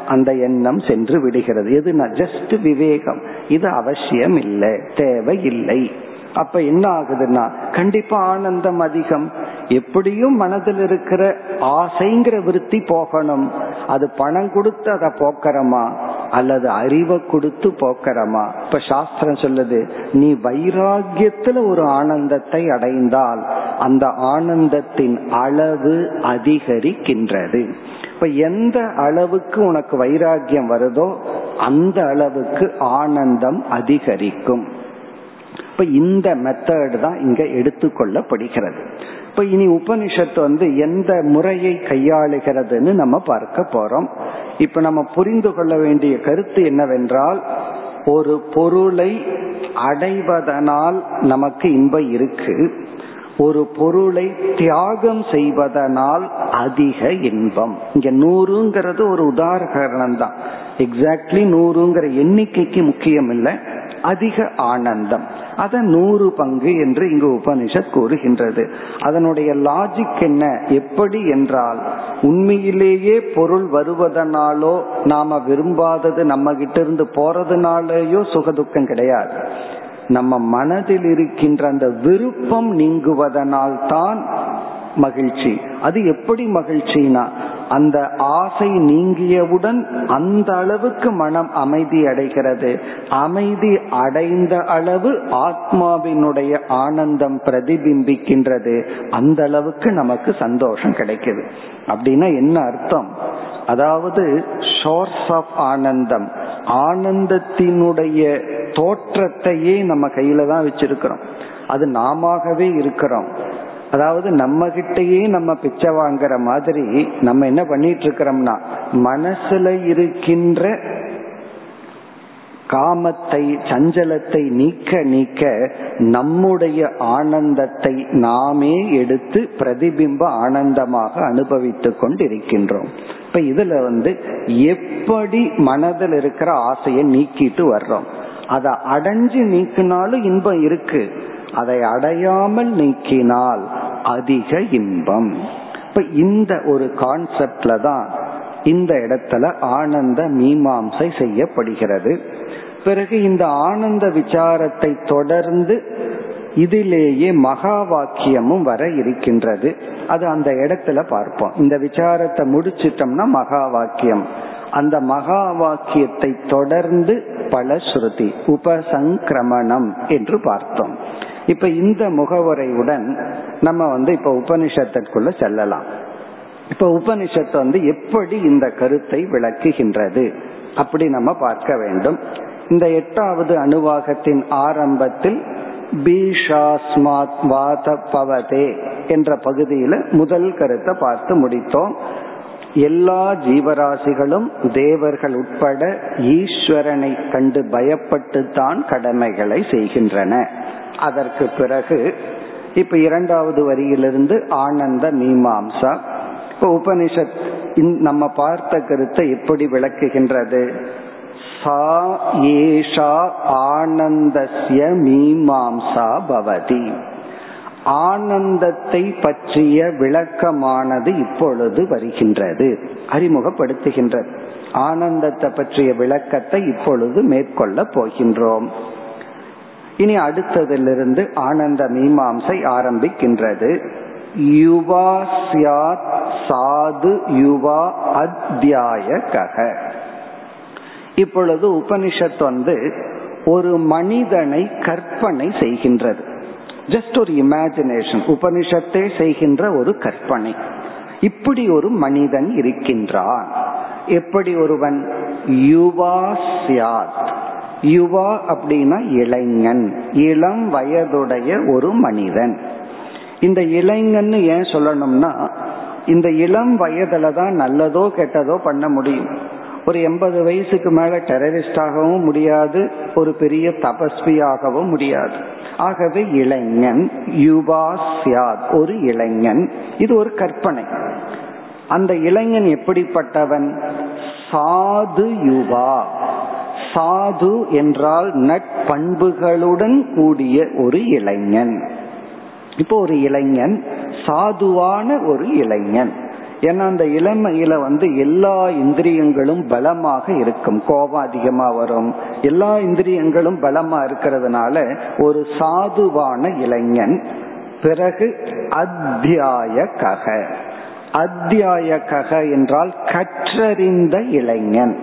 S1: அந்த எண்ணம் சென்று விடுகிறது. எதுனா ஜஸ்ட் விவேகம். இது அவசியம் இல்லை தேவை இல்லை அப்ப என்ன ஆகுதுன்னா கண்டிப்பா ஆனந்தம் அதிகம். எப்படியும் மனதில் இருக்கிற ஆசைங்கிற விருத்தி போகணும். அது பணம் கொடுத்து அதை போக்கிறமா? அல்லது அறிவை கொடுத்து போக்கிறோமா? இப்ப சாஸ்திரம் சொல்லுது நீ வைராகியத்துல ஒரு ஆனந்தத்தை அடைந்தால் அந்த ஆனந்தத்தின் அளவு அதிகரிக்கின்றது. இப்ப எந்த அளவுக்கு உனக்கு வைராகியம் வருதோ அந்த அளவுக்கு ஆனந்தம் அதிகரிக்கும். இப்ப இந்த மெத்தட் தான் இங்க எடுத்துக்கொள்ளப்படுகிறது. இப்ப இனி உபனிஷத்து வந்து எந்த முறையை கையாளுகிறதுன்னு நம்ம பார்க்க போறோம். இப்ப நம்ம புரிந்து கொள்ள வேண்டிய கருத்து என்னவென்றால் ஒரு பொருளை அடைவதனால் நமக்கு இன்பம் இருக்கு. ஒரு பொருளை தியாகம் செய்வதனால் அதிக இன்பம். இங்க நூறுங்கிறது ஒரு உதாரணம் தான். எக்ஸாக்ட்லி நூறுங்கிற எண்ணிக்கைக்கு முக்கியம் இல்லை அதிக ஆனந்தம். அதை நூறு பங்கு என்று இங்கு உபனிஷத் கூறுகின்றது. அதனுடைய லாஜிக் என்ன? எப்படி என்றால் உண்மையிலேயே பொருள் வருவதனாலோ நாம விரும்பாதது நம்ம கிட்ட இருந்து போறதுனாலேயோ சுகதுக்கம் கிடையாது. நம்ம மனதில் இருக்கின்ற அந்த விருப்பம் நீங்குவதனால் தான் மகிழ்ச்சி. அது எப்படி மகிழ்ச்சினா அந்த ஆசை நீங்கியவுடன் அந்த அளவுக்கு மனம் அமைதி அடைகிறது. அமைதி அடைந்த அளவு ஆத்மாவினுடைய ஆனந்தம் பிரதிபிம்பிக்கின்றது. அந்த அளவுக்கு நமக்கு சந்தோஷம் கிடைக்குது. அப்படின்னா என்ன அர்த்தம்? அதாவது ஷோர்ஸ் ஆஃப் ஆனந்தம். ஆனந்தத்தினுடைய தோற்றத்தையே நம்ம கையில தான் வச்சிருக்கிறோம். அது நாமவே இருக்கிறோம். அதாவது நம்ம கிட்டயே நம்ம பிச்சை வாங்குற மாதிரி நம்ம என்ன பண்ணிட்டு இருக்கிறோம்னா மனசுல இருக்கின்ற காமத்தை சஞ்சலத்தை நீக்க நீக்க நம்முடைய ஆனந்தத்தை நாமே எடுத்து பிரதிபிம்ப ஆனந்தமாக அனுபவித்துக் கொண்டிருக்கின்றோம். இப்ப இதுல வந்து எப்படி மனதில் இருக்கிற ஆசையை நீக்கிட்டு வர்றோம். அதை அடைஞ்சு நீக்கினாலும் இன்பம் இருக்கு. அதை அடையாமல் நீக்கினால் அதிக இன்பம். இப்ப இந்த ஒரு கான்செப்ட்ல தான் இந்த இடத்துல ஆனந்த மீமாம்சை செய்யப்படுகிறது. பிறகு இந்த ஆனந்த விசாரத்தை தொடர்ந்து இதிலேயே மகா வாக்கியமும் வர இருக்கின்றது. அது அந்த இடத்துல பார்ப்போம். இந்த விசாரத்தை முடிச்சிட்டோம்னா மகா வாக்கியம். அந்த மகா வாக்கியத்தை தொடர்ந்து பல ஸ்ருதி உபசங்கிரமணம் என்று பார்த்தோம். இப்ப இந்த முகவுரையுடன் நம்ம வந்து இப்ப உபனிஷத்திற்குள்ள செல்லலாம். இப்ப உபனிஷத்து வந்து எப்படி இந்த கருத்தை விளக்குகின்றது அப்படி நம்ம பார்க்க வேண்டும். இந்த எட்டாவது அணுவாகத்தின் ஆரம்பத்தில் பீஷாஸ்மாத் வாத பவதே என்ற பகுதியில முதல் கருத்தை பார்த்து முடித்தோம். எல்லா ஜீவராசிகளும் தேவர்கள் உட்பட ஈஸ்வரனை கண்டு பயப்பட்டு தான் கடமைகளை செய்கின்றன. அதற்கு பிறகு இப்ப இரண்டாவது வரியிலிருந்து ஆனந்த மீமாம்சா. இப்ப உபனிஷத் நம்ம பார்த்த கருத்தை எப்படி விளக்குகின்றது. சா ஏஷா ஆனந்தஸ்ய மீமாம்சா பவதி. ஆனந்தத்தை பற்றிய விளக்கமானது இப்பொழுது வருகின்றது. அறிமுகப்படுத்துகின்றது. ஆனந்தத்தை பற்றிய விளக்கத்தை இப்பொழுது மேற்கொள்ள போகின்றோம். இனி அடுத்ததிலிருந்து ஆனந்த மீமாம்சை ஆரம்பிக்கின்றது. யுவா சியாத் சாது யுவா அத்தியாய கக இப்பொழுது உபனிஷத் வந்து ஒரு மனிதனை கற்பனை செய்கின்றது. ஜஸ்ட் ஒரு இமேஜினேஷன் உபனிஷத்தே செய்கின்ற ஒரு கற்பனை. இப்படி ஒரு மனிதன் இருக்கின்றான். எப்படி ஒருவன்? யுவா சியாத் யுவா அப்படின்னா இளைஞன். இளம் வயதுடைய ஒரு மனிதன். இந்த இளைஞன்னு ஏன் சொல்லணும்னா இந்த இளம் வயதுல தான் நல்லதோ கெட்டதோ பண்ண முடியும். ஒரு எண்பது வயசுக்கு மேல டெரரிஸ்டாகவும் முடியாது ஒரு பெரிய தபஸ்வியாகவும் முடியாது. ஆகவே இளைஞன் யுவா சியாத் ஒரு இளைஞன். இது ஒரு கற்பனை. அந்த இளைஞன் எப்படிப்பட்டவன்? சாது யுவா. சாது என்றால் நட்பண்புகளுடன் கூடிய ஒரு இளைஞன். இப்போ ஒரு இளைஞன் சாதுவான ஒரு இளைஞன். ஏன்னா அந்த இளமையில வந்து எல்லா இந்திரியங்களும் பலமாக இருக்கும். கோபம் அதிகமா வரும். எல்லா இந்திரியங்களும் பலமா இருக்கிறதுனால ஒரு சாதுவான இளைஞன். பிறகு அத்தியாய கக அத்தியாய கக என்றால் கற்றறிந்த இளைஞன்.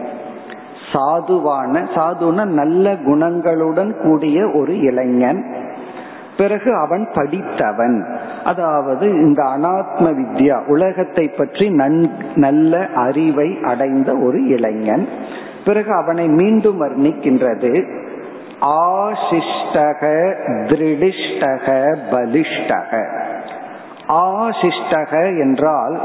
S1: சாதுவான சாதுன நல்ல குணங்களுடன் கூடிய ஒரு இளைஞன். பிறகு அவன் படித்தவன். அதாவது இந்த அனாத்ம வித்யா உலகத்தை பற்றி நல்ல அறிவை அடைந்த ஒரு இளைஞன். பிறகு அவனை மீண்டும் வர்ணிக்கின்றது. ஆசிஷ்டக திருடிஷ்டக பலிஷ்டக. ஆசிஷ்டக என்றால்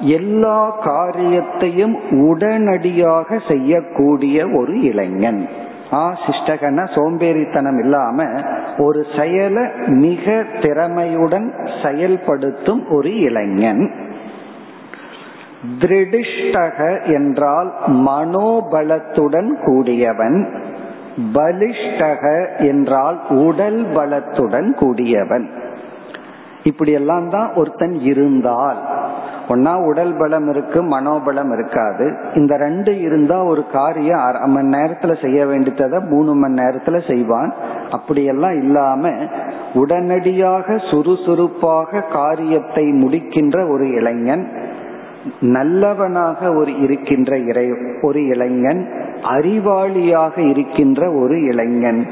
S1: எல்லா காரியத்தையும் உடனடியாக செய்யக்கூடிய ஒரு இளைஞன். ஆசிஷ்டகன சோம்பேறித்தனம் இல்லாம ஒரு செயலை மிக திறமையுடன் செயல்படுத்தும் ஒரு இளைஞன். திருடிஷ்டக என்றால் மனோபலத்துடன் கூடியவன். பலிஷ்டக என்றால் உடல் பலத்துடன் கூடியவன். இப்படியெல்லாம் தான் ஒருத்தன் இருந்தால். ஒன்னா உடல் பலம் இருக்கு மனோபலம் இருக்காது. இந்த ரெண்டு இருந்தா ஒரு காரியம் அரை மணி நேரத்துல செய்ய வேண்டியதை மூணு மணி நேரத்துல செய்வான். அப்படியெல்லாம் இல்லாம உடனடியாக சுறுசுறுப்பாக காரியத்தை முடிக்கின்ற ஒரு இளைஞன் நல்லவனாக ஒரு இருக்கின்ற இறை ஒரு இளைஞன் அறிவாளியாக இருக்கின்ற ஒரு இளைஞன்.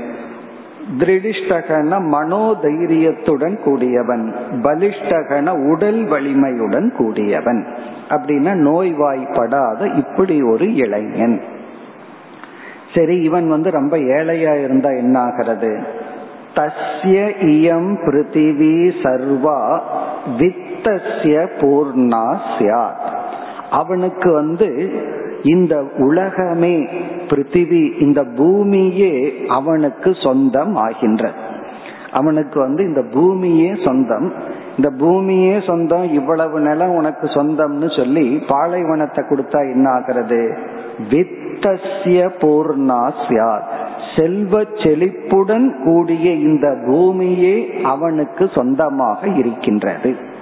S1: திருடிஷ்டகன மனோதைரியத்துடன் கூடியவன் பலிஷ்டகன உடல் வலிமையுடன் கூடியவன். அப்படின்னா நோய்வாய்ப்படாத இப்படி ஒரு இளைஞன். சரி இவன் வந்து ரொம்ப ஏழையா இருந்தா என்ன ஆகிறது தஸ்ய இயம் பிருத்திவி சர்வா வித்தஸ்ய பூர்ணா அவனுக்கு வந்து இந்த உலகமே பிருத்திவி இந்த பூமியே அவனுக்கு சொந்தம் ஆகின்ற அவனுக்கு வந்து இந்த பூமியே சொந்தம். இந்த பூமியே சொந்தம் இவ்வளவு நிலம் உனக்கு சொந்தம்னு சொல்லி பாலைவனத்தை கொடுத்தா என்ன ஆகிறது வித்தசிய பூர்ணாசியா செல்வ செழிப்புடன் கூடிய இந்த பூமியே அவனுக்கு சொந்தமாக இருக்கின்றது.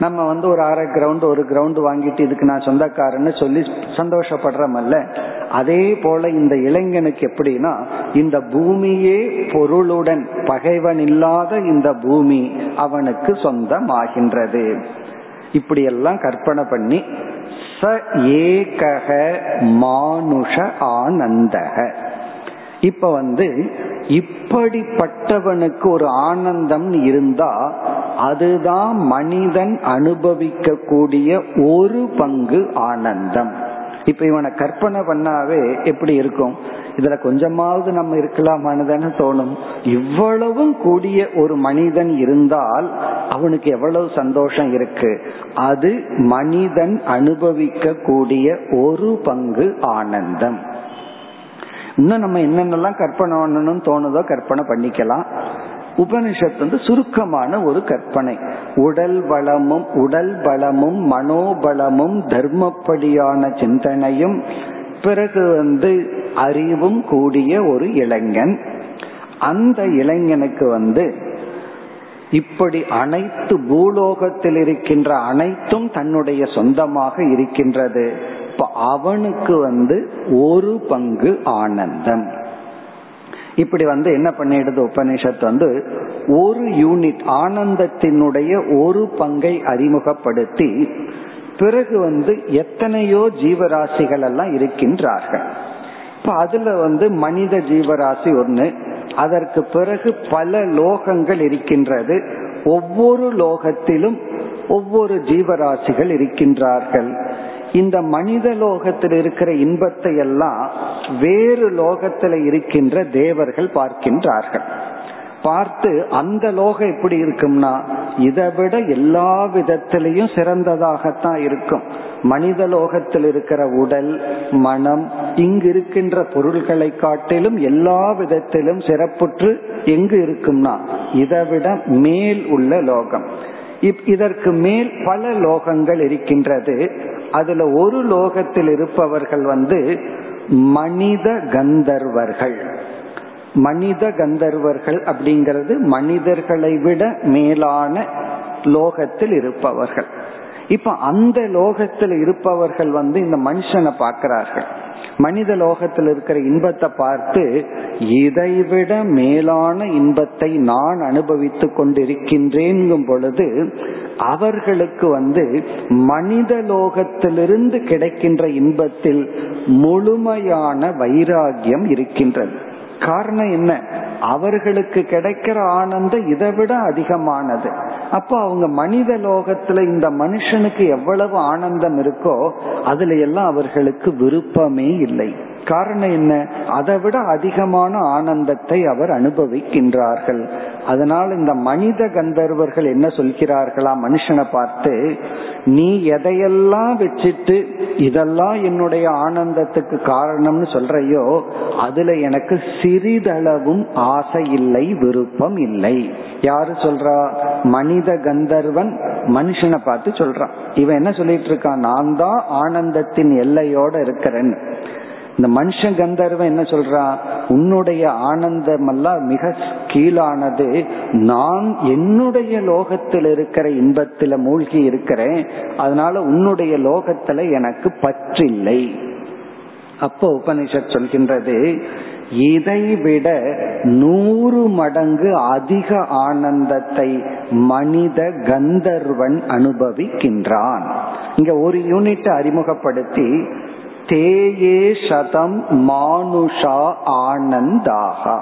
S1: நம்ம வந்து ஒரு அரை கிரவுண்ட் ஒரு கிரவுண்ட் வாங்கிட்டு இதுக்கு நான் சொந்தக்காரன்னு சொல்லி சந்தோஷப்படுறமல்ல. அதே போல இந்த இளைஞனுக்கு எப்படின்னா இந்த பூமியே பொருளுடன் பகைவன் இல்லாத இந்த பூமி அவனுக்கு சொந்தமாகின்றது. இப்படியெல்லாம் கற்பனை பண்ணி ச ஏகக மானுஷ ஆனந்தக இப்ப வந்து இப்படிப்பட்டவனுக்கு ஒரு ஆனந்தம் இருந்தா அதுதான் மனிதன் அனுபவிக்க கூடிய ஒரு பங்கு ஆனந்தம். இப்ப இவனை கற்பனை பண்ணாவே எப்படி இருக்கும்? இதுல கொஞ்சமாவது நம்ம இருக்கலாமானதான தோணும். இவ்வளவும் கூடிய ஒரு மனிதன் இருந்தால் அவனுக்கு எவ்வளவு சந்தோஷம் இருக்கு? அது மனிதன் அனுபவிக்க கூடிய ஒரு பங்கு ஆனந்தம். இன்னும் நம்ம என்னென்னலாம் கற்பனை பண்ணணும்னு தோணுதோ கற்பனை பண்ணிக்கலாம். உபனிஷத் வந்து சுருக்கமான ஒரு கற்பனை. உடல் வளமும் உடல் பலமும் மனோபலமும் தர்மப்படியான சிந்தனையும் பிறகு வந்து அறிவும் கூடிய ஒரு இளைஞன். அந்த இளைஞனுக்கு வந்து இப்படி அனைத்து பூலோகத்தில் இருக்கின்ற அனைத்தும் தன்னுடைய சொந்தமாக இருக்கின்றது. இப்ப அவனுக்கு வந்து ஒரு பங்கு ஆனந்தம். இப்படி வந்து என்ன பண்ணிடுது உபனிஷத் வந்து ஒரு யூனிட் ஆனந்தத்தினுடைய ஒரு பங்கை அறிமுகப்படுத்தி பிறகு வந்து எத்தனையோ ஜீவராசிகள் எல்லாம் இருக்கின்றார்கள். இப்ப அதுல வந்து மனித ஜீவராசி ஒண்ணு அதற்கு பிறகு பல லோகங்கள் இருக்கின்றது. ஒவ்வொரு லோகத்திலும் ஒவ்வொரு ஜீவராசிகள் இருக்கின்றார்கள். இந்த மனித லோகத்தில் இருக்கிற இன்பத்தை எல்லாம் வேறு லோகத்தில் இருக்கின்ற தேவர்கள் பார்க்கின்றார்கள். பார்த்து அந்த லோகம் எப்படி இருக்கும்னா இதை விட எல்லா விதத்திலையும் சிறந்ததாகத்தான் இருக்கும். மனித லோகத்தில் இருக்கிற உடல் மனம் இங்கு இருக்கின்ற பொருள்களை காட்டிலும் எல்லா விதத்திலும் சிறப்புற்று எங்கு இருக்கும்னா இதை விட மேல் உள்ள லோகம். இதற்கு மேல் பல லோகங்கள் இருக்கின்றது. அதுல ஒரு லோகத்தில் இருப்பவர்கள் வந்து மனித கந்தர்வர்கள். மனித கந்தர்வர்கள் அப்படிங்கிறது மனிதர்களை விட மேலான லோகத்தில் இருப்பவர்கள். இப்ப அந்த லோகத்தில் இருப்பவர்கள் வந்து இந்த மனுஷனை பார்க்கிறார்கள். மனித லோகத்தில் இருக்கிற இன்பத்தை பார்த்து இதைவிட மேலான இன்பத்தை நான் அனுபவித்துக் கொண்டிருக்கின்றேன் பொழுது அவர்களுக்கு வந்து மனித லோகத்திலிருந்து கிடைக்கின்ற இன்பத்தில் முழுமையான வைராகியம் இருக்கின்றது. காரணம் என்ன? அவர்களுக்கு கிடைக்கிற ஆனந்தம் இதை விட அதிகமானது. அப்போ அவங்க மனித லோகத்துல இந்த மனுஷனுக்கு எவ்வளவு ஆனந்தம் இருக்கோ அதுல எல்லாம் அவர்களுக்கு விருப்பமே இல்லை. காரணம் என்ன? அதை விட அதிகமான ஆனந்தத்தை அவர் அனுபவிக்கின்றார்கள். அதனால் இந்த மனித கந்தர்வர்கள் என்ன சொல்கிறார்களா மனுஷனை பார்த்து நீ எதையெல்லாம் வச்சுட்டு இதெல்லாம் என்னுடைய ஆனந்தத்துக்கு காரணம்னு சொல்றையோ அதுல எனக்கு சிறிதளவும் ஆசை இல்லை விருப்பம் இல்லை. யாரு சொல்றா? மனித கந்தர்வன் மனுஷனை பார்த்து சொல்றான் இவன் என்ன சொல்லிட்டு இருக்கான் நான் தான் ஆனந்தத்தின் எல்லையோட இருக்கிறேன்னு இந்த மனுஷன் கந்தர்வன் என்ன சொல்றான் உன்னுடைய ஆனந்தம் எல்லாம் மிக கீழானது. நான் என்னுடைய லோகத்தில் இருக்கிற இன்பத்துல மூழ்கி இருக்கிறேன். அதனால உன்னுடைய லோகத்துல எனக்கு பற்றில்லை. அப்போ உபனிஷத் சொல்கின்றது இதை விட நூறு மடங்கு அதிக ஆனந்தத்தை மனித கந்தர்வன் அனுபவிக்கின்றான். இங்க ஒரு யூனிட் அறிமுகப்படுத்தி தேயே சதம் மானுஷா ஆனந்தாகா.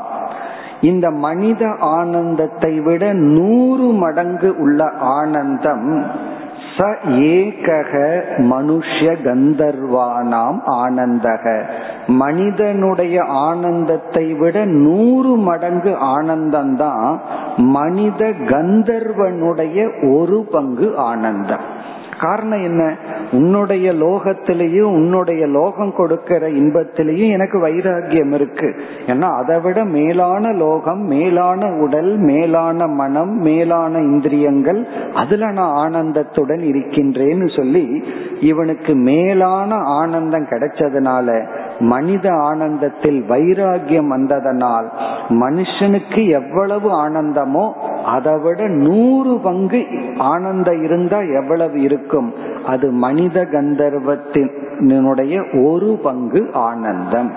S1: இந்த மனித ஆனந்தத்தை விட நூறு மடங்கு உள்ள ஆனந்தம் ச ஏகக மனுஷ்ய கந்தர்வானாம் ஆனந்தக. மனிதனுடைய ஆனந்தத்தை விட நூறு மடங்கு ஆனந்தம்தான் மனித கந்தர்வனுடைய ஒரு பங்கு ஆனந்தம். காரணம் என்ன? உன்னுடைய லோகத்திலையும் உன்னுடைய லோகம் கொடுக்கிற இன்பத்திலையும் எனக்கு வைராகியம் இருக்கு. ஏன்னா அதை விட மேலான லோகம் மேலான உடல் மேலான மனம் மேலான இந்திரியங்கள் அதுல நான் ஆனந்தத்துடன் இருக்கின்றேன்னு சொல்லி இவனுக்கு மேலான ஆனந்தம் கிடைச்சதுனால மனித ஆனந்தத்தில் வைராகியம் வந்ததனால் மனுஷனுக்கு எவ்வளவு ஆனந்தமோ அதை விட நூறு பங்கு ஆனந்தம் இருந்தா எவ்வளவு இருக்கும்? அது மனித கந்தர்வத்தினுடைய ஒரு பங்கு ஆனந்தம்.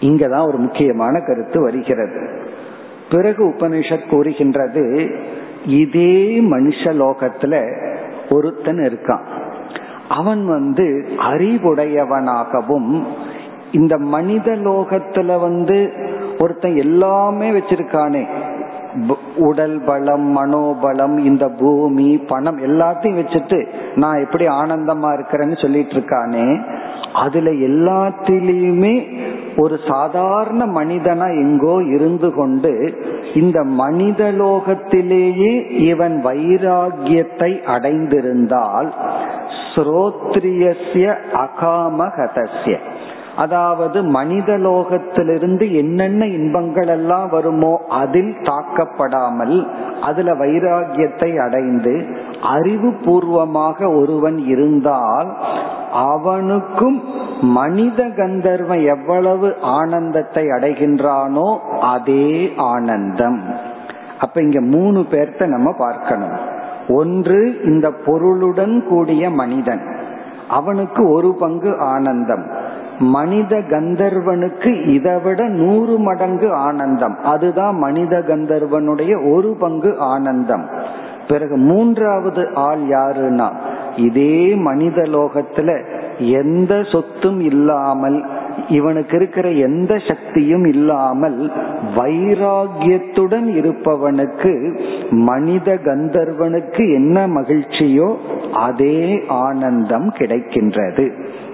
S1: இங்கதான் ஒரு முக்கியமான கருத்து வருகிறது. பிறகு உபனிஷத் கூறுகின்றது இதே மனுஷ லோகத்துல ஒருத்தன் இருக்கான். அவன் வந்து அறிவுடையவனாகவும் இந்த மனித லோகத்துல வந்து ஒருத்தன் எல்லாமே வச்சிருக்கானே. உடல் பலம் மனோபலம் இந்த பூமி பணம் எல்லாத்தையும் வச்சுட்டு நான் எப்படி ஆனந்தமா இருக்கிறேன்னு சொல்லிட்டு இருக்கானே அதுல எல்லாத்திலையுமே ஒரு சாதாரண மனிதனா எங்கோ இருந்து கொண்டு இந்த மனித லோகத்திலேயே இவன் வைராகியத்தை அடைந்திருந்தால் ஸ்ரோத்ரியசிய அகாமகதசிய அதாவது மனித லோகத்திலிருந்து என்னென்ன இன்பங்கள் எல்லாம் வருமோ அதில் தாக்கப்படாமல் அதுல வைராகியத்தை அடைந்து அறிவு பூர்வமாக ஒருவன் இருந்தால் அவனுக்கும் மனித கந்தர்வன் எவ்வளவு ஆனந்தத்தை அடைகின்றானோ அதே ஆனந்தம். அப்ப இங்க மூணு பேர்த்த நம்ம பார்க்கணும். ஒன்று இந்த பொருளுடன் கூடிய மனிதன். அவனுக்கு ஒரு பங்கு ஆனந்தம். மனித கந்தர்வனுக்கு இதை விட நூறு மடங்கு ஆனந்தம். அதுதான் மனித கந்தர்வனுடைய ஒரு பங்கு ஆனந்தம். பிறகு மூன்றாவது ஆள் யாருன்னா இதே மனித லோகத்துல எந்த சொத்தும் இல்லாமல் இவனுக்கு இருக்கிற எந்த சக்தியும் இல்லாமல் வைராகியத்துடன் இருப்பவனுக்கு மனித கந்தர்வனுக்கு என்ன மகிழ்ச்சியோ அதே ஆனந்தம் கிடைக்கின்றது.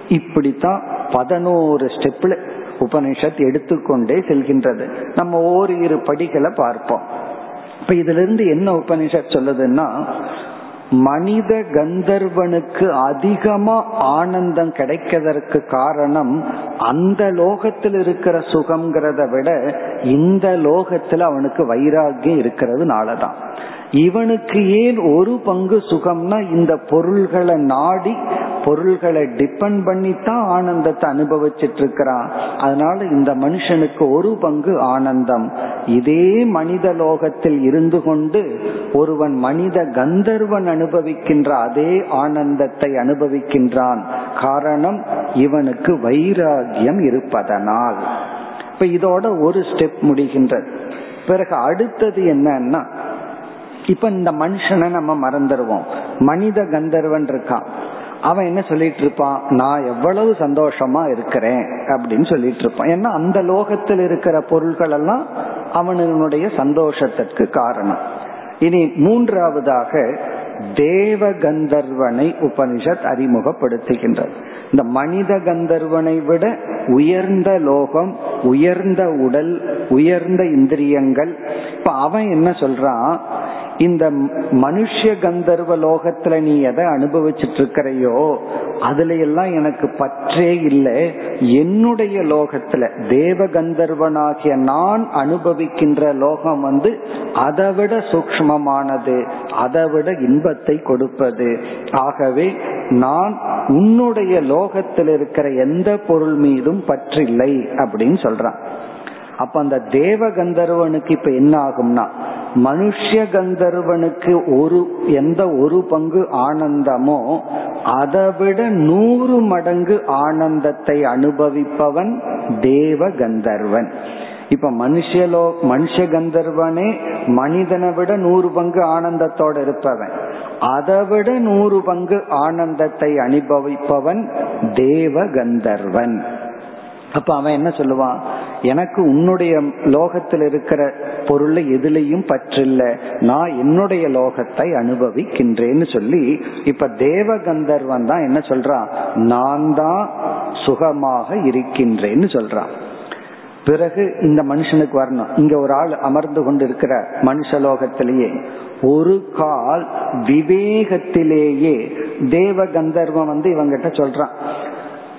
S1: இப்படித்தான் பதினோரு ஸ்டெப்ல உபனிஷத் எடுத்துக்கொண்டே செல்கின்றது. நம்ம ஓரிரு படிகளை பார்ப்போம். இப்ப இதுல இருந்து என்ன உபனிஷத் சொல்லுதுன்னா மனித கந்தர்வனுக்கு அதிகமா ஆனந்தம் கிடைக்கிறதற்கு காரணம் அந்த லோகத்தில் இருக்கிற சுகம்ங்கிறத விட இந்த லோகத்துல அவனுக்கு வைராகியம் இருக்கிறதுனாலதான். இவனுக்கு ஏன் ஒரு பங்கு சுகம்னா இந்த பொருள்களை நாடி பொருள்களை டிபெண்ட் பண்ணி தான் ஆனந்தத்தை அனுபவிச்சிட்டு இருக்கிறான் அதனால இந்த மனுஷனுக்கு ஒரு பங்கு ஆனந்தம். இதே மனித லோகத்தில் இருந்து கொண்டு ஒருவன் மனித கந்தர்வன் அனுபவிக்கின்ற அதே ஆனந்தத்தை அனுபவிக்கின்றான். காரணம் இவனுக்கு வைராகியம் இருப்பதனால். இப்ப இதோட ஒரு ஸ்டெப் முடிகின்றது. பிறகு அடுத்தது என்னன்னா இப்ப இந்த மனுஷனை நம்ம மறந்துடுவோம் மனித கந்தர்வன் இருக்கான். அவன் என்ன சொல்லிட்டு இருப்பான்? நான் எவ்வளவு சந்தோஷமா இருக்கிறேன் அப்படின்னு சொல்லிட்டு இருப்பான். ஏன்னா அந்த லோகத்தில் இருக்கிற பொருள்கள் எல்லாம் அவனுடைய சந்தோஷத்திற்கு காரணம். இனி மூன்றாவதாக தேவ கந்தர்வனை உபனிஷத் அறிமுகப்படுத்துகின்றது. இந்த மனித கந்தர்வனை விட உயர்ந்த லோகம் உயர்ந்த உடல் உயர்ந்த இந்திரியங்கள். இப்ப அவன் என்ன சொல்றான்? இந்த மனுஷ கந்தர்வ லோகத்துல நீ எதை அனுபவிச்சுட்டு இருக்கிறையோ அதுல எல்லாம் எனக்கு பற்றே இல்லை. என்னுடைய லோகத்துல தேவ கந்தர்வனாகிய நான் அனுபவிக்கின்ற லோகம் வந்து அதை விட சூக்மமானது அதை விட இன்பத்தை கொடுப்பது. ஆகவே நான் உன்னுடைய லோகத்தில் இருக்கிற எந்த பொருள் மீதும் பற்றில்லை அப்படின்னு சொல்றான். அப்ப அந்த தேவ கந்தர்வனுக்கு இப்ப என்ன ஆகும்னா மனுஷ கந்தர்வனுக்கு ஒரு எந்த ஒரு பங்கு ஆனந்தமோ அதை விட நூறு மடங்கு ஆனந்தத்தை அனுபவிப்பவன் தேவ கந்தர்வன். இப்ப மனுஷலோ மனுஷ கந்தர்வனே மனிதனை விட நூறு பங்கு ஆனந்தத்தோட இருப்பவன். அதை விட நூறு பங்கு ஆனந்தத்தை அனுபவிப்பவன் தேவ கந்தர்வன். அப்ப அவன் என்ன சொல்லுவான்? எனக்கு உன்னுடைய லோகத்தில் இருக்கிற பொருள் எதுலையும் பற்றில்ல. நான் என்னுடைய லோகத்தை அனுபவிக்கின்றேன்னு சொல்லி இப்ப தேவகந்தர்வன் தான் என்ன சொல்றான்? நான் தான் சுகமாக இருக்கின்றேன்னு சொல்றான். பிறகு இந்த மனுஷனுக்கு வரணும். இங்க ஒரு ஆள் அமர்ந்து கொண்டு இருக்கிற மனுஷலோகத்திலேயே. ஒரு கால் விவேகத்திலேயே தேவ கந்தர்வம் வந்து இவங்கிட்ட சொல்றான்.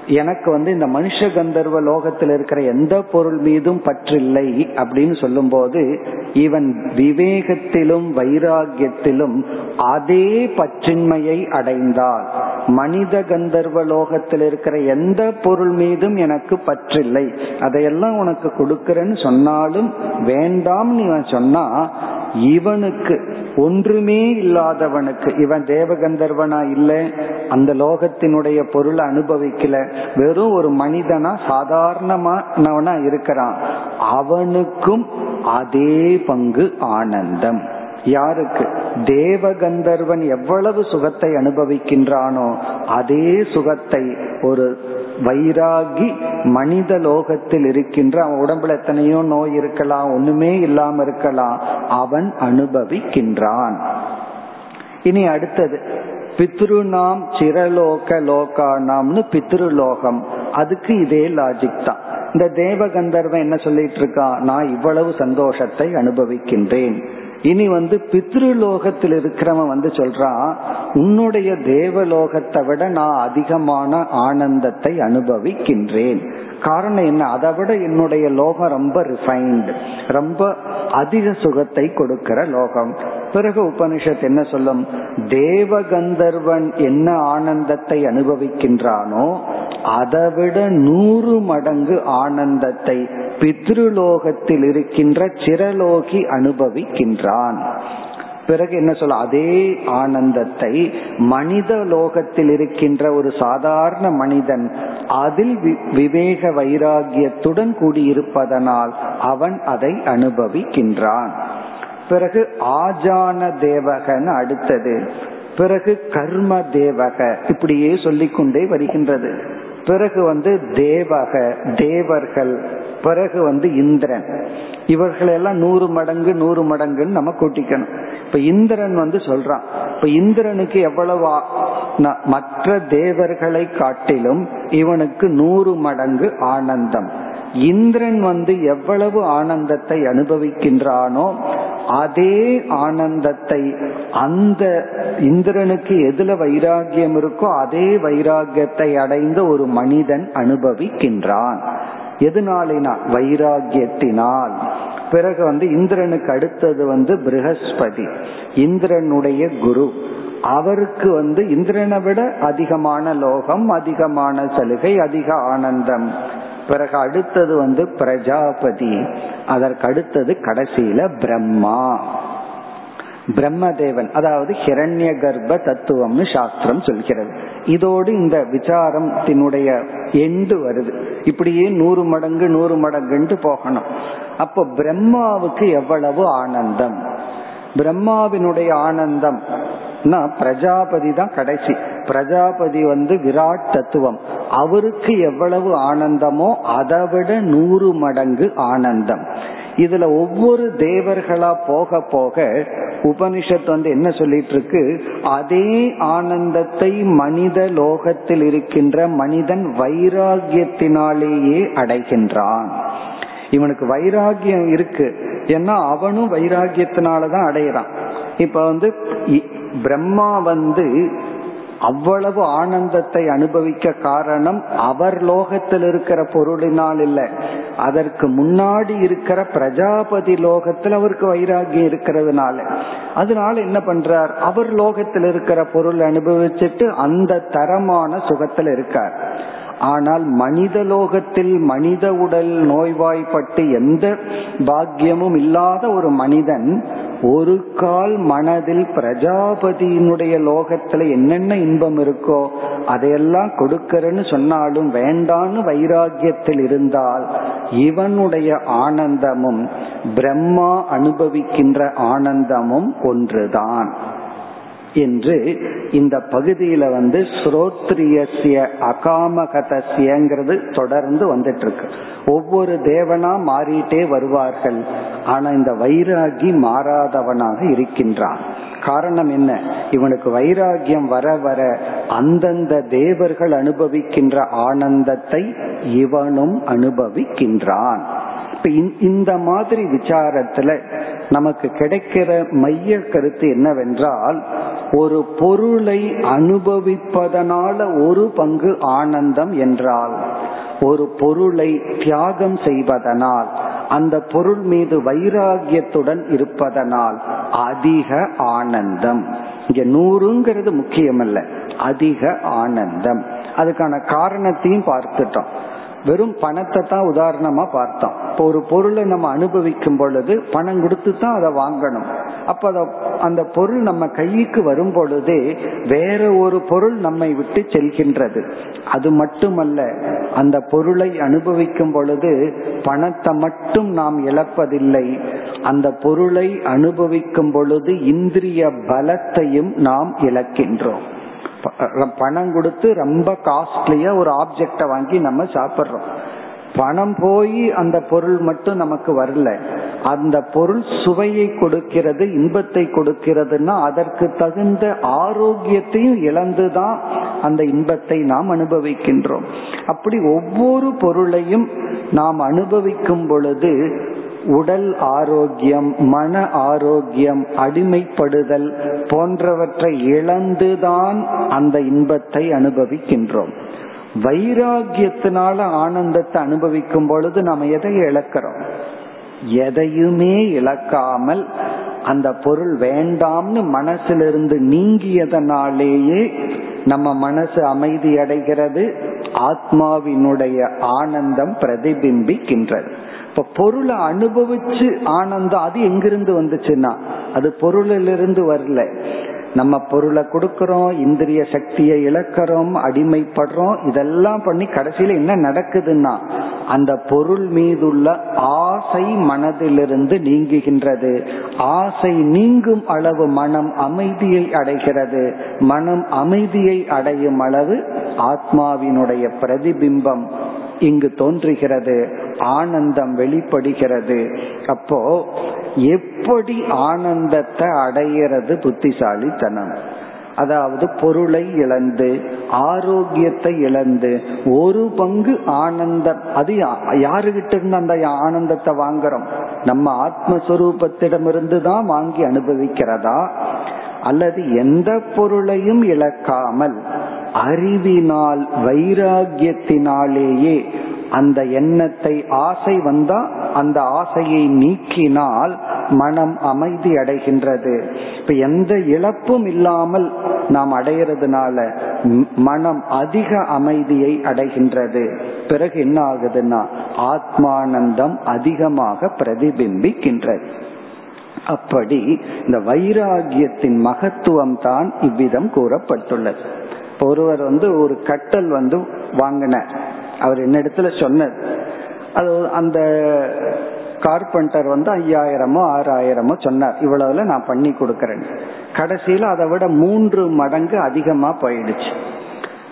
S1: எனக்கு வந்து இந்த மனுஷ கந்தர்வ லோகத்தில் இருக்கிற எந்த பொருள் மீதும் பற்றில்லை அப்படின்னு சொல்லும் போது இவன் விவேகத்திலும் வைராகியத்திலும் அதே பற்றின்மையை அடைந்தால் மனித கந்தர்வ லோகத்தில் இருக்கிற எந்த பொருள் மீதும் எனக்கு பற்றில்லை. அதையெல்லாம் உனக்கு கொடுக்கறேன்னு சொன்னாலும் வேண்டாம் நீ சொன்னா இவனுக்கு ஒன்றுமே இல்லாதவனுக்கு இவன் தேவகந்தர்வனா இல்ல அந்த லோகத்தினுடைய பொருளை அனுபவிக்கல வெறும் ஒரு மனிதனா சாதாரணமானவனா இருக்கிறான். அவனுக்கும் அதே பங்கு ஆனந்தம். யாருக்கு? தேவகந்தர்வன் எவ்வளவு சுகத்தை அனுபவிக்கின்றானோ அதே சுகத்தை ஒரு வைராகி மனித லோகத்தில் இருக்கின்ற அவன் உடம்புல எத்தனையோ நோய் இருக்கலாம் ஒண்ணுமே இல்லாம இருக்கலாம் அவன் அனுபவிக்கின்றான். இனி அடுத்தது பித்ருநாம் சிரலோக லோகானாம்னு பித்ருலோகம். அதுக்கு இதே லாஜிக் தான். இந்த தேவகந்தர்வன் என்ன சொல்லிட்டு இருக்கான்? நான் இவ்வளவு சந்தோஷத்தை அனுபவிக்கின்றேன். இனி வந்து பித்ருலோகத்தில் இருக்கிறவன் வந்து சொல்றான் உன்னுடைய தேவலோகத்தை விட நான் அதிகமான ஆனந்தத்தை அனுபவிக்கின்றேன். காரணம் என்ன? அதை விட என்னுடைய லோகம் ரொம்ப ரிஃபைன்டு ரொம்ப அதிக சுகத்தை கொடுக்கிற லோகம். பிறகு உபனிஷத் என்ன சொல்லும்? தேவகந்தர்வன் என்ன ஆனந்தத்தை அனுபவிக்கின்றானோ அதைவிட நூறு மடங்கு ஆனந்தத்தை பித்ருலோகத்தில் இருக்கின்ற சிரலோகி அனுபவிக்கின்றான். பிறகு என்ன சொல்ல? அதே ஆனந்தத்தை மனித லோகத்தில் இருக்கின்ற ஒரு சாதாரண மனிதன் அதில் விவேக வைராகியத்துடன் கூடியிருப்பதனால் அவன் அதை அனுபவிக்கின்றான். பிறகு ஆஜான தேவகன்னு அடுத்தது. பிறகு கர்ம தேவக. இப்படியே சொல்லிக்கொண்டே வருகின்றது. பிறகு வந்து தேவக தேவர்கள் பிறகு வந்து இந்திரன். இவர்களெல்லாம் நூறு மடங்கு நூறு மடங்குன்னு நம்ம கூட்டிக்கணும். இப்ப இந்திரன் வந்து சொல்றான் இப்ப இந்திரனுக்கு எவ்வளவு மற்ற தேவர்களை காட்டிலும் இவனுக்கு நூறு மடங்கு ஆனந்தம். இந்திரன் வந்து எவ்வளவு ஆனந்தத்தை அனுபவிக்கின்றானோ அதே ஆனந்தத்தை அந்த இந்திரனுக்கு எதுல வைராகியம் இருக்கோ அதே வைராகியத்தை அடைந்த ஒரு மனிதன் அனுபவிக்கின்றான். எதுனாலினா? வைராகியத்தினால் பிறகு வந்து இந்திரனுக்கு அடுத்தது வந்து பிரகஸ்பதி இந்திரனுடைய குரு. அவருக்கு வந்து இந்திரனை விட அதிகமான லோகம் அதிகமான சலுகை அதிக ஆனந்தம். பிறகு அடுத்தது வந்து பிரஜாபதி. அதற்கு அடுத்தது கடைசியில பிரம்மா. பிரம்மதேவன் அதாவது ஹிரண்ய கர்ப்ப தத்துவம்னு சாஸ்திரம் சொல்கிறது. இதோடு இந்த விசாரத்தினுடைய எண்டு வருது. இப்படியே நூறு மடங்கு நூறு மடங்குன்ட்டு போகணும். அப்போ பிரம்மாவுக்கு எவ்வளவு ஆனந்தம்? பிரம்மாவினுடைய ஆனந்தம் பிரஜாபதி தான் கடைசி. பிரஜாபதி வந்து விராட் தத்துவம். அவருக்கு எவ்வளவு ஆனந்தமோ அதை விட நூறு மடங்கு ஆனந்தம். இதுல ஒவ்வொரு தேவர்களா போக போக உபனிஷத் வந்து என்ன சொல்லிட்டு இருக்கு அதே ஆனந்தத்தை மனித லோகத்தில் இருக்கின்ற மனிதன் வைராகியத்தினாலேயே அடைகின்றான். இவனுக்கு வைராகியம் இருக்கு. ஏன்னா அவனும் வைராகியத்தினாலதான் அடையிறான். இப்ப வந்து பிரம்மா வந்து அவ்வளவு ஆனந்தத்தை அனுபவிக்க காரணம் அவர் லோகத்தில் இருக்கிற பொருளினால் இல்ல. அதற்கு முன்னாடி இருக்கிற பிரஜாபதி லோகத்தில் அவருக்கு வைராகியம் இருக்கிறதுனால. அதனால என்ன பண்றார்? அவர் லோகத்தில் இருக்கிற பொருள் அனுபவிச்சுட்டு அந்த தரமான சுகத்தில் இருக்கார். ஆனால் மனித லோகத்தில் மனித உடல் நோய்வாய்ப்பட்டு எந்த பாக்கியமும் இல்லாத ஒரு மனிதன் ஒரு கால் மனதில் பிரஜாபதியினுடைய லோகத்துல என்னென்ன இன்பம் இருக்கோ அதையெல்லாம் கொடுக்கறன்னு சொன்னாலும் வேண்டான்னு வைராகியத்தில் இருந்தால் இவனுடைய ஆனந்தமும் பிரம்மா அனுபவிக்கின்ற ஆனந்தமும் ஒன்றுதான். என்று இந்த பகுதியில வந்து ஸ்ரோத்ரியசிய அகாமகதசியங்கிறது தொடர்ந்து வந்துட்டு இருக்கு ஒவ்வொரு தேவனா மாறிட்டே வருவார்கள். ஆனா இந்த வைராகி மாறாதவனாக இருக்கின்றான். காரணம் என்ன? இவனுக்கு வைராகியம் வர வர அந்தந்த தேவர்கள் அனுபவிக்கின்ற ஆனந்தத்தை இவனும் அனுபவிக்கின்றான். இந்த மாதிரி விசாரத்துல நமக்கு கிடைக்கிற மைய கருத்து என்னவென்றால் ஒரு பொருளை அனுபவிப்பதனால ஒரு பங்கு ஆனந்தம் என்றால் ஒரு பொருளை தியாகம் செய்வதனால் அந்த பொருள் மீது வைராகியத்துடன் இருப்பதனால் அதிக ஆனந்தம். இங்க நூறுங்கிறது முக்கியமல்ல அதிக ஆனந்தம். அதுக்கான காரணத்தையும் பார்த்துட்டோம். வெறும் பணத்தை தான் உதாரணமா பார்த்தோம். இப்போ ஒரு பொருளை நம்ம அனுபவிக்கும் பொழுது பணம் கொடுத்து தான் அதை வாங்கணும். அப்ப அந்த பொருள் நம்ம கைக்கு வரும் பொழுது வேற ஒரு பொருள் நம்மை விட்டு செல்கின்றது. அது மட்டுமல்ல அந்த பொருளை அனுபவிக்கும் பொழுது பணத்தை மட்டும் நாம் இழப்பதில்லை. அந்த பொருளை அனுபவிக்கும் பொழுது இந்திரிய பலத்தையும் நாம் இழக்கின்றோம். பணம் கொடுத்து ரொம்ப காஸ்ட்லியா ஒரு ஆப்ஜெக்ட வாங்கி நம்ம சாப்பிடுறோம். பணம் போய் அந்த பொருள் மட்டும் நமக்கு வரல. அந்த பொருள் சுவையை கொடுக்கிறது இன்பத்தை கொடுக்கிறதுனா அதற்கு தகுந்த ஆரோக்கியத்தையும் இழந்துதான் அந்த இன்பத்தை நாம் அனுபவிக்கின்றோம். அப்படி ஒவ்வொரு பொருளையும் நாம் அனுபவிக்கும் பொழுது உடல் ஆரோக்கியம் மன ஆரோக்கியம் அடிமைப்படுதல் போன்றவற்றை இழந்துதான் அந்த இன்பத்தை அனுபவிக்கின்றோம். வைராகியத்தினால ஆனந்தத்தை அனுபவிக்கும் பொழுது நம்ம எதை இழக்கிறோம்? எதையுமே இழக்காமல் அந்த பொருள் வேண்டாம்னு மனசிலிருந்து நீங்கியதனாலேயே நம்ம மனசு அமைதி அடைகிறது ஆத்மாவினுடைய ஆனந்தம் பிரதிபிம்பிக்கின்றது. இப்ப பொருளை அனுபவிச்சு ஆனந்தம் அது எங்கிருந்து வந்துச்சுன்னா? அது பொருளிலிருந்து வரல. நம்ம பொருளை கொடுக்கறோம் இந்திரிய சக்தியை இழக்கிறோம் அடிமைப்படுறோம் இதெல்லாம் பண்ணி கடைசியில என்ன நடக்குதுன்னா அந்த பொருள் மீதுள்ள ஆசை மனதிலிருந்து நீங்குகின்றது. ஆசை நீங்கும் அளவு மனம் அமைதியை அடைகிறது. மனம் அமைதியை அடையும் அளவு ஆத்மாவினுடைய பிரதிபிம்பம் இங்கு தோன்றுகிறது. ஆனந்தம் வெளிப்படுகிறது. அப்போ எப்படி ஆனந்தத்தை அடையிறது புத்திசாலித்தனம்? அதாவது பொருளை இழந்து ஆரோக்கியத்தை இழந்து ஒரு பங்கு ஆனந்தம் அது யாருகிட்ட இருந்து அந்த ஆனந்தத்தை வாங்குறோம்? நம்ம ஆத்மஸ்வரூபத்திடமிருந்து தான் வாங்கி அனுபவிக்கிறதா? அல்லது எந்த பொருளையும் இழக்காமல் அறிவினால் வைராகியத்தினாலேயே அந்த எண்ணத்தை ஆசை வந்தா அந்த ஆசையை நீக்கினால் மனம் அமைதி அடைகின்றது. இப்ப எந்த இழப்பும் இல்லாமல் நாம் அடைகிறதுனால மனம் அதிக அமைதியை அடைகின்றது. பிறகு என்ன ஆகுதுன்னா ஆத்மானந்தம் அதிகமாக பிரதிபிம்பிக்கின்றது. அப்படி இந்த வைராகியத்தின் மகத்துவம் தான் இவ்விதம் கூறப்பட்டுள்ளது. ஒருவர் வந்து ஒரு கட்டல் வந்து வாங்கினார். அவர் என்ன இடத்துல சொன்னது அது அந்த கார்பெண்டர் வந்து ஐயாயிரமோ ஆறாயிரமோ சொன்னார். இவ்வளவுல நான் பண்ணி கொடுக்கறேன். கடைசியில அதை விட மூன்று மடங்கு அதிகமா போயிடுச்சு.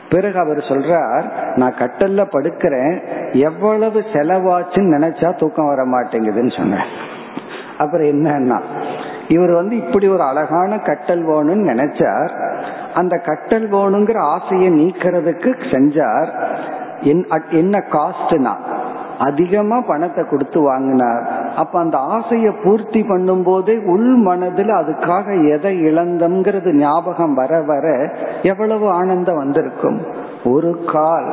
S1: பிறகு அவர் சொல்றார் நான் கட்டல்ல படுக்கிறேன். எவ்வளவு செலவாச்சுன்னு நினைச்சா தூக்கம் வர மாட்டேங்குதுன்னு சொன்னேன் அப்புறம் என்னன்னா இவர் வந்து இப்படி ஒரு அழகான கட்டல் வேணும்னு நினைச்சார். அந்த கட்டல் வேணுங்கிற ஆசையை நீக்கிறதுக்கு செஞ்சார். என்ன காஸ்ட்னா அதிகமா பணத்தை கொடுத்து வாங்கினார். அப்ப அந்த ஆசையை பூர்த்தி பண்ணும் போதே உள் மனதில் அதுக்காக எதை இழந்தம்ங்கிறது ஞாபகம் வர வர எவ்வளவு ஆனந்தம் வந்திருக்கும். ஒரு கால்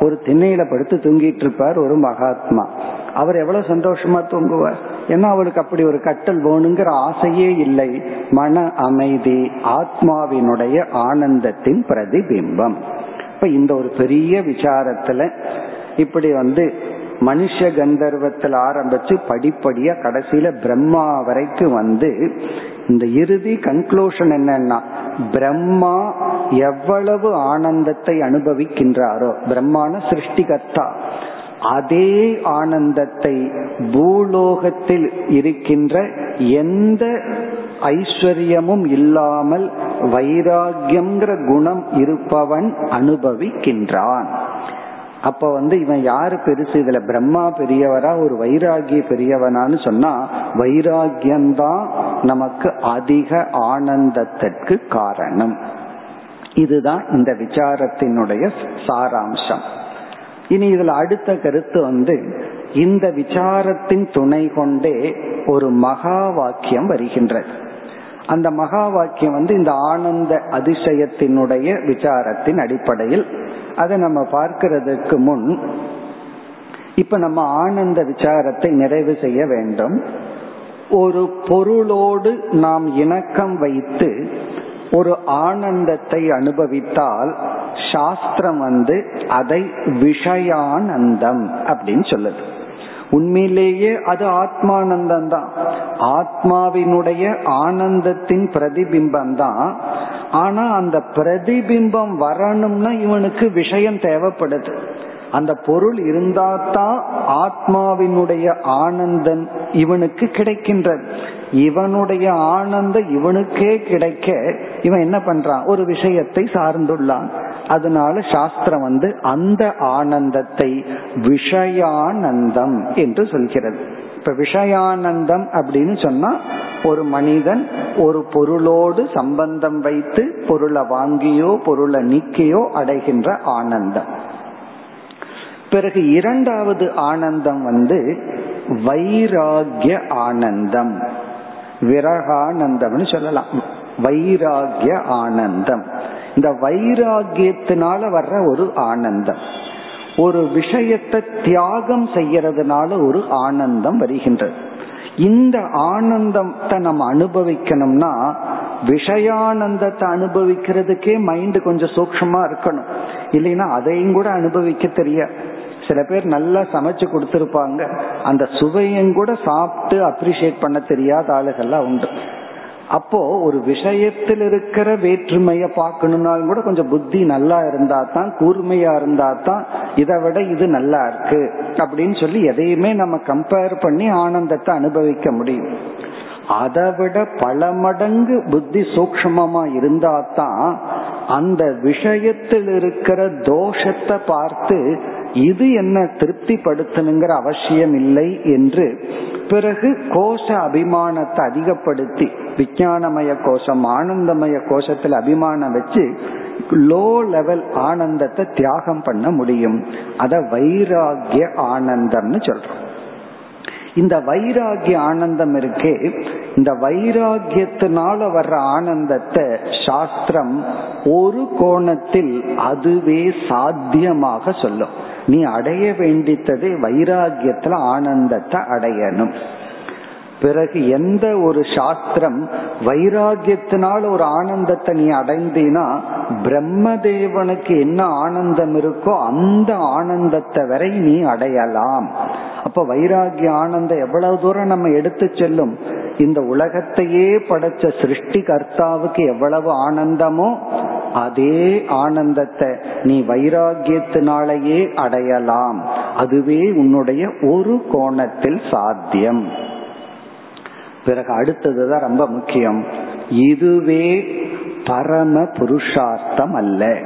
S1: ஒரு திண்ணையில படுத்து தூங்கிட்டு இருப்பார் ஒரு மகாத்மா. அவர் எவ்வளவு சந்தோஷமா தூங்குவார். ஏன்னா அவருக்கு அப்படி ஒரு கட்டல் வேணுங்கிற ஆசையே இல்லை. மன அமைதி ஆத்மாவினுடைய ஆனந்தத்தின் பிரதிபிம்பம். இந்த ஒரு பெரிய விசாரத்துல இப்படி வந்து மனுஷ கந்தர்வத்தில் ஆரம்பிச்சு படிப்படியா கடைசியில பிரம்மா வரைக்கும் வந்து இந்த இறுதி கன்க்ளூஷன் என்னன்னா பிரம்மா எவ்வளவு ஆனந்தத்தை அனுபவிக்கின்றாரோ பிரம்மான சிருஷ்டிகர்த்தா அதே ஆனந்தத்தை பூலோகத்தில் இருக்கின்ற எந்த ஐஸ்வர்யமும் இல்லாமல் வைராகியம்ங்கிற குணம் இருப்பவன் அனுபவிக்கின்றான். அப்ப வந்து இவன் யாரு பெருசு? இதுல பிரம்மா பெரியவரா? ஒரு வைராகிய பெரியவனான்னு சொன்னா வைராகியம்தான் நமக்கு அதிக ஆனந்தத்திற்கு காரணம். இதுதான் இந்த விசாரத்தினுடைய சாராம்சம். இனி இதுல அடுத்த கருத்து வந்து இந்த விசாரத்தின் துணை கொண்டே ஒரு மகா வாக்கியம் வருகின்றது. அந்த மகா வாக்கியம் வந்து இந்த ஆனந்த அதிசயத்தினுடைய விசாரத்தின் அடிப்படையில். அதை நம்ம பார்க்கிறதுக்கு முன் இப்ப நம்ம ஆனந்த விசாரத்தை நிறைவு செய்ய வேண்டும். ஒரு பொருளோடு நாம் இணக்கம் வைத்து ஒரு ஆனந்தத்தை அனுபவித்தால் சாஸ்திரம் வந்து அதை விஷயானந்தம் அப்படின்னு சொல்லுது. உண்மையிலேயே அது ஆத்மானந்தம் தான் ஆத்மாவினுடைய ஆனந்தத்தின் பிரதிபிம்பம் தான் ஆனா அந்த பிரதிபிம்பம் வரணும்னா இவனுக்கு விஷயம் தேவைப்படுது. அந்த பொருள் இருந்தாதான் ஆத்மாவினுடைய ஆனந்தம் இவனுக்கு கிடைக்கின்றது. இவனுடைய ஆனந்தம் இவனுக்கே கிடைக்க இவன் என்ன பண்றான்? ஒரு விஷயத்தை சார்ந்துள்ளான். அதனால சாஸ்திரம் வந்து அந்த ஆனந்தத்தை விஷயானந்தம் என்று சொல்கிறது. இப்ப விஷயானந்தம் அப்படின்னு சொன்னா ஒரு மனிதன் ஒரு பொருளோடு சம்பந்தம் வைத்து பொருளை வாங்கியோ பொருளை நீக்கியோ அடைகின்ற ஆனந்தம். பிறகு இரண்டாவது ஆனந்தம் வந்து வைராகிய ஆனந்தம். விரகானந்தம்னு சொல்லலாம். வைராகிய ஆனந்தம். இந்த வைராகியத்தினால வர்ற ஒரு ஆனந்தம். ஒரு விஷயத்தை தியாகம் செய்யறதுனால ஒரு ஆனந்தம் வருகின்றது. இந்த ஆனந்தத்தை நம்ம அனுபவிக்கணும்னா விஷயானந்தத்தை அனுபவிக்கிறதுக்கே மைண்ட் கொஞ்சம் சூக்ஷமா இருக்கணும். இல்லைன்னா அதையும் கூட அனுபவிக்க தெரிய சில பேர் நல்லா சமைச்சு கொடுத்துருப்பாங்க. அந்த சுவையும் கூட சாப்பிட்டு அப்ரிஷியேட் பண்ண தெரியாத ஆளுகள்லாம் உண்டு. அப்போ ஒரு விஷயத்தில் இருக்கிற வேற்றுமைய பார்க்கணும்னாலும் கூட கொஞ்சம் புத்தி நல்லா இருந்தா தான் கூர்மையா இருந்தா தான் இதை விட இது நல்லா இருக்கு அப்படின்னு சொல்லி எதையுமே நம்ம கம்பேர் பண்ணி ஆனந்தத்தை அனுபவிக்க முடியும். அதை விட பல மடங்கு புத்தி சூக்மமா இருந்தா தான் அந்த விஷயத்தில் இருக்கிற தோஷத்தை பார்த்து இது என்ன திருப்திப்படுத்தணுங்கிற அவசியம் இல்லை என்று பிறகு கோஷ அபிமானத்தை அதிகப்படுத்தி விஞ்ஞானமய கோஷம் ஆனந்தமய கோஷத்துல அபிமானம் வச்சு லோ லெவல் ஆனந்தத்தை தியாகம் பண்ண முடியும். அத வைராகிய ஆனந்தம்னு சொல்றோம். இந்த வைராகிய ஆனந்தம் இருக்கே இந்த வைராகியத்தினால வர்ற ஆனந்தத்தை சாஸ்திரம் ஒரு கோணத்தில் அதுவே சாத்தியமாக சொல்லும். நீ அடைய வேண்டித்தது வைராகியத்துல ஆனந்தத்தை அடையணும். பிறகு எந்த ஒரு சாஸ்திரம் வைராகியத்தினால் ஒரு ஆனந்தத்தை நீ அடைந்தீனா பிரம்மதேவனுக்கு என்ன ஆனந்தம் இருக்கோ அந்த ஆனந்தத்தை வரை நீ அடையலாம். அப்ப வைராகிய ஆனந்தம் எவ்வளவு தூரம் நம்ம எடுத்து செல்லும்? இந்த உலகத்தையே படைச்ச சிருஷ்டி கர்த்தாவுக்கு எவ்வளவு ஆனந்தமோ அதே ஆனந்தத்தை நீ வைராகியத்தினாலேயே அடையலாம். அதுவே உன்னுடைய ஒரு கோணத்தில் சாத்தியம். பிறகு அடுத்ததுதான் ரொம்ப முக்கியம். இதுவே பரம புருஷார்த்தம் அல்ல.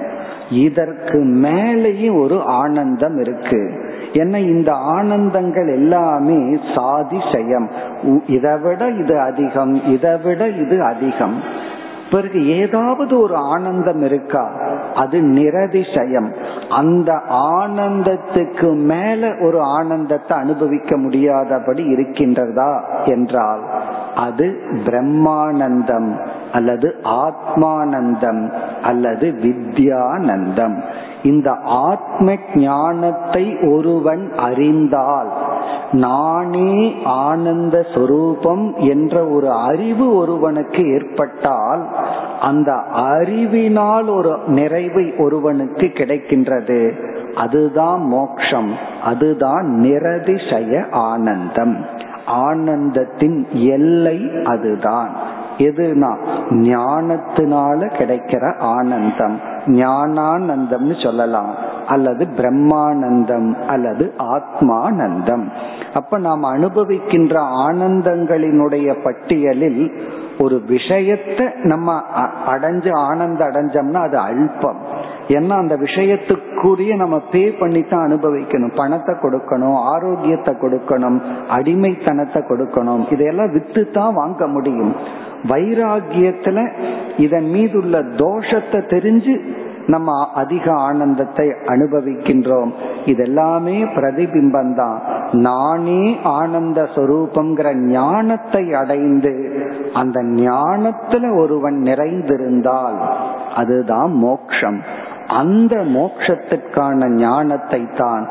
S1: இதற்கு மேலேயும் ஒரு ஆனந்தம் இருக்கு. ஏன்னா இந்த ஆனந்தங்கள் எல்லாமே சாதிசயம். இதை விட இது அதிகம் இதை விட இது அதிகம். பிறகு ஏதாவது ஒரு ஆனந்தம் இருக்கா? அது நிரதிசயம். அந்த ஆனந்தத்துக்கு மேல ஒரு ஆனந்தத்தை அனுபவிக்க முடியாதபடி இருக்கின்றதா என்றால் அது பிரம்மானந்தம் அல்லது ஆத்மானந்தம் அல்லது வித்யானந்தம். இந்த ஆத்ம ஞானத்தை ஒருவன் அறிந்தால் நானே ஆனந்த சொரூபம் என்ற ஒரு அறிவு ஒருவனுக்கு ஏற்பட்டால் அந்த அறிவினால் ஒரு நிறைவு ஒருவனுக்கு கிடைக்கின்றது. அதுதான் மோக்ஷம். அதுதான் நிரதிசய ஆனந்தம். ஆனந்தத்தின் எல்லை அதுதான். எதுனா ஞானத்தினால கிடைக்கிற ஆனந்தம். ஞானானந்தம்னு சொல்லலாம். அல்லது பிரம்மானந்தம் அல்லது ஆத்மானந்தம். அப்ப நாம் அனுபவிக்கின்ற ஆனந்தங்களினுடைய பட்டியலில் ஒரு விஷயத்தை நம்ம அடைஞ்சு ஆனந்த அடைஞ்சோம்னா அது அல்பம். ஏன்னா அந்த விஷயத்துக்குரிய நம்ம பே பண்ணி தான் அனுபவிக்கணும். பணத்தை கொடுக்கணும் ஆரோக்கியத்தை கொடுக்கணும் அடிமைத்தனத்தை கொடுக்கணும். இதையெல்லாம் வித்து தான் வாங்க முடியும். வைராகியத்துல இதன் மீது உள்ள தோஷத்தை தெரிஞ்சு நம்ம அதிக ஆனந்தத்தை அனுபவிக்கின்றோம். இதெல்லாமே பிரதிபிம்பம் தான் நானே ஆனந்த சொரூபங்கிற ஞானத்தை அடைந்து அந்த ஞானத்துல ஒருவன் நிறைந்திருந்தால் அதுதான் மோக்ஷம். அந்த மோக்ஷத்திற்கான ஞானத்தை தான்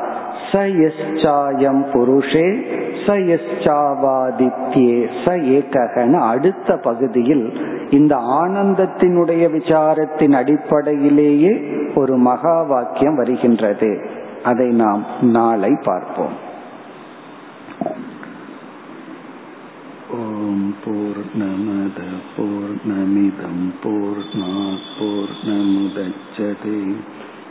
S1: சயஸ்சாயம் புருஷே சயஸ்சாவாதித்யே ச ஏககன அடுத்த பகுதியில் இந்த ஆனந்தத்தினுடைய விசாரத்தின் அடிப்படையிலேயே ஒரு மகா வாக்கியம் வருகின்றது. அதை நாம் நாளை பார்ப்போம். ஓம் பூர்ணமத பூர்ணமிதம் போர் நமிதம்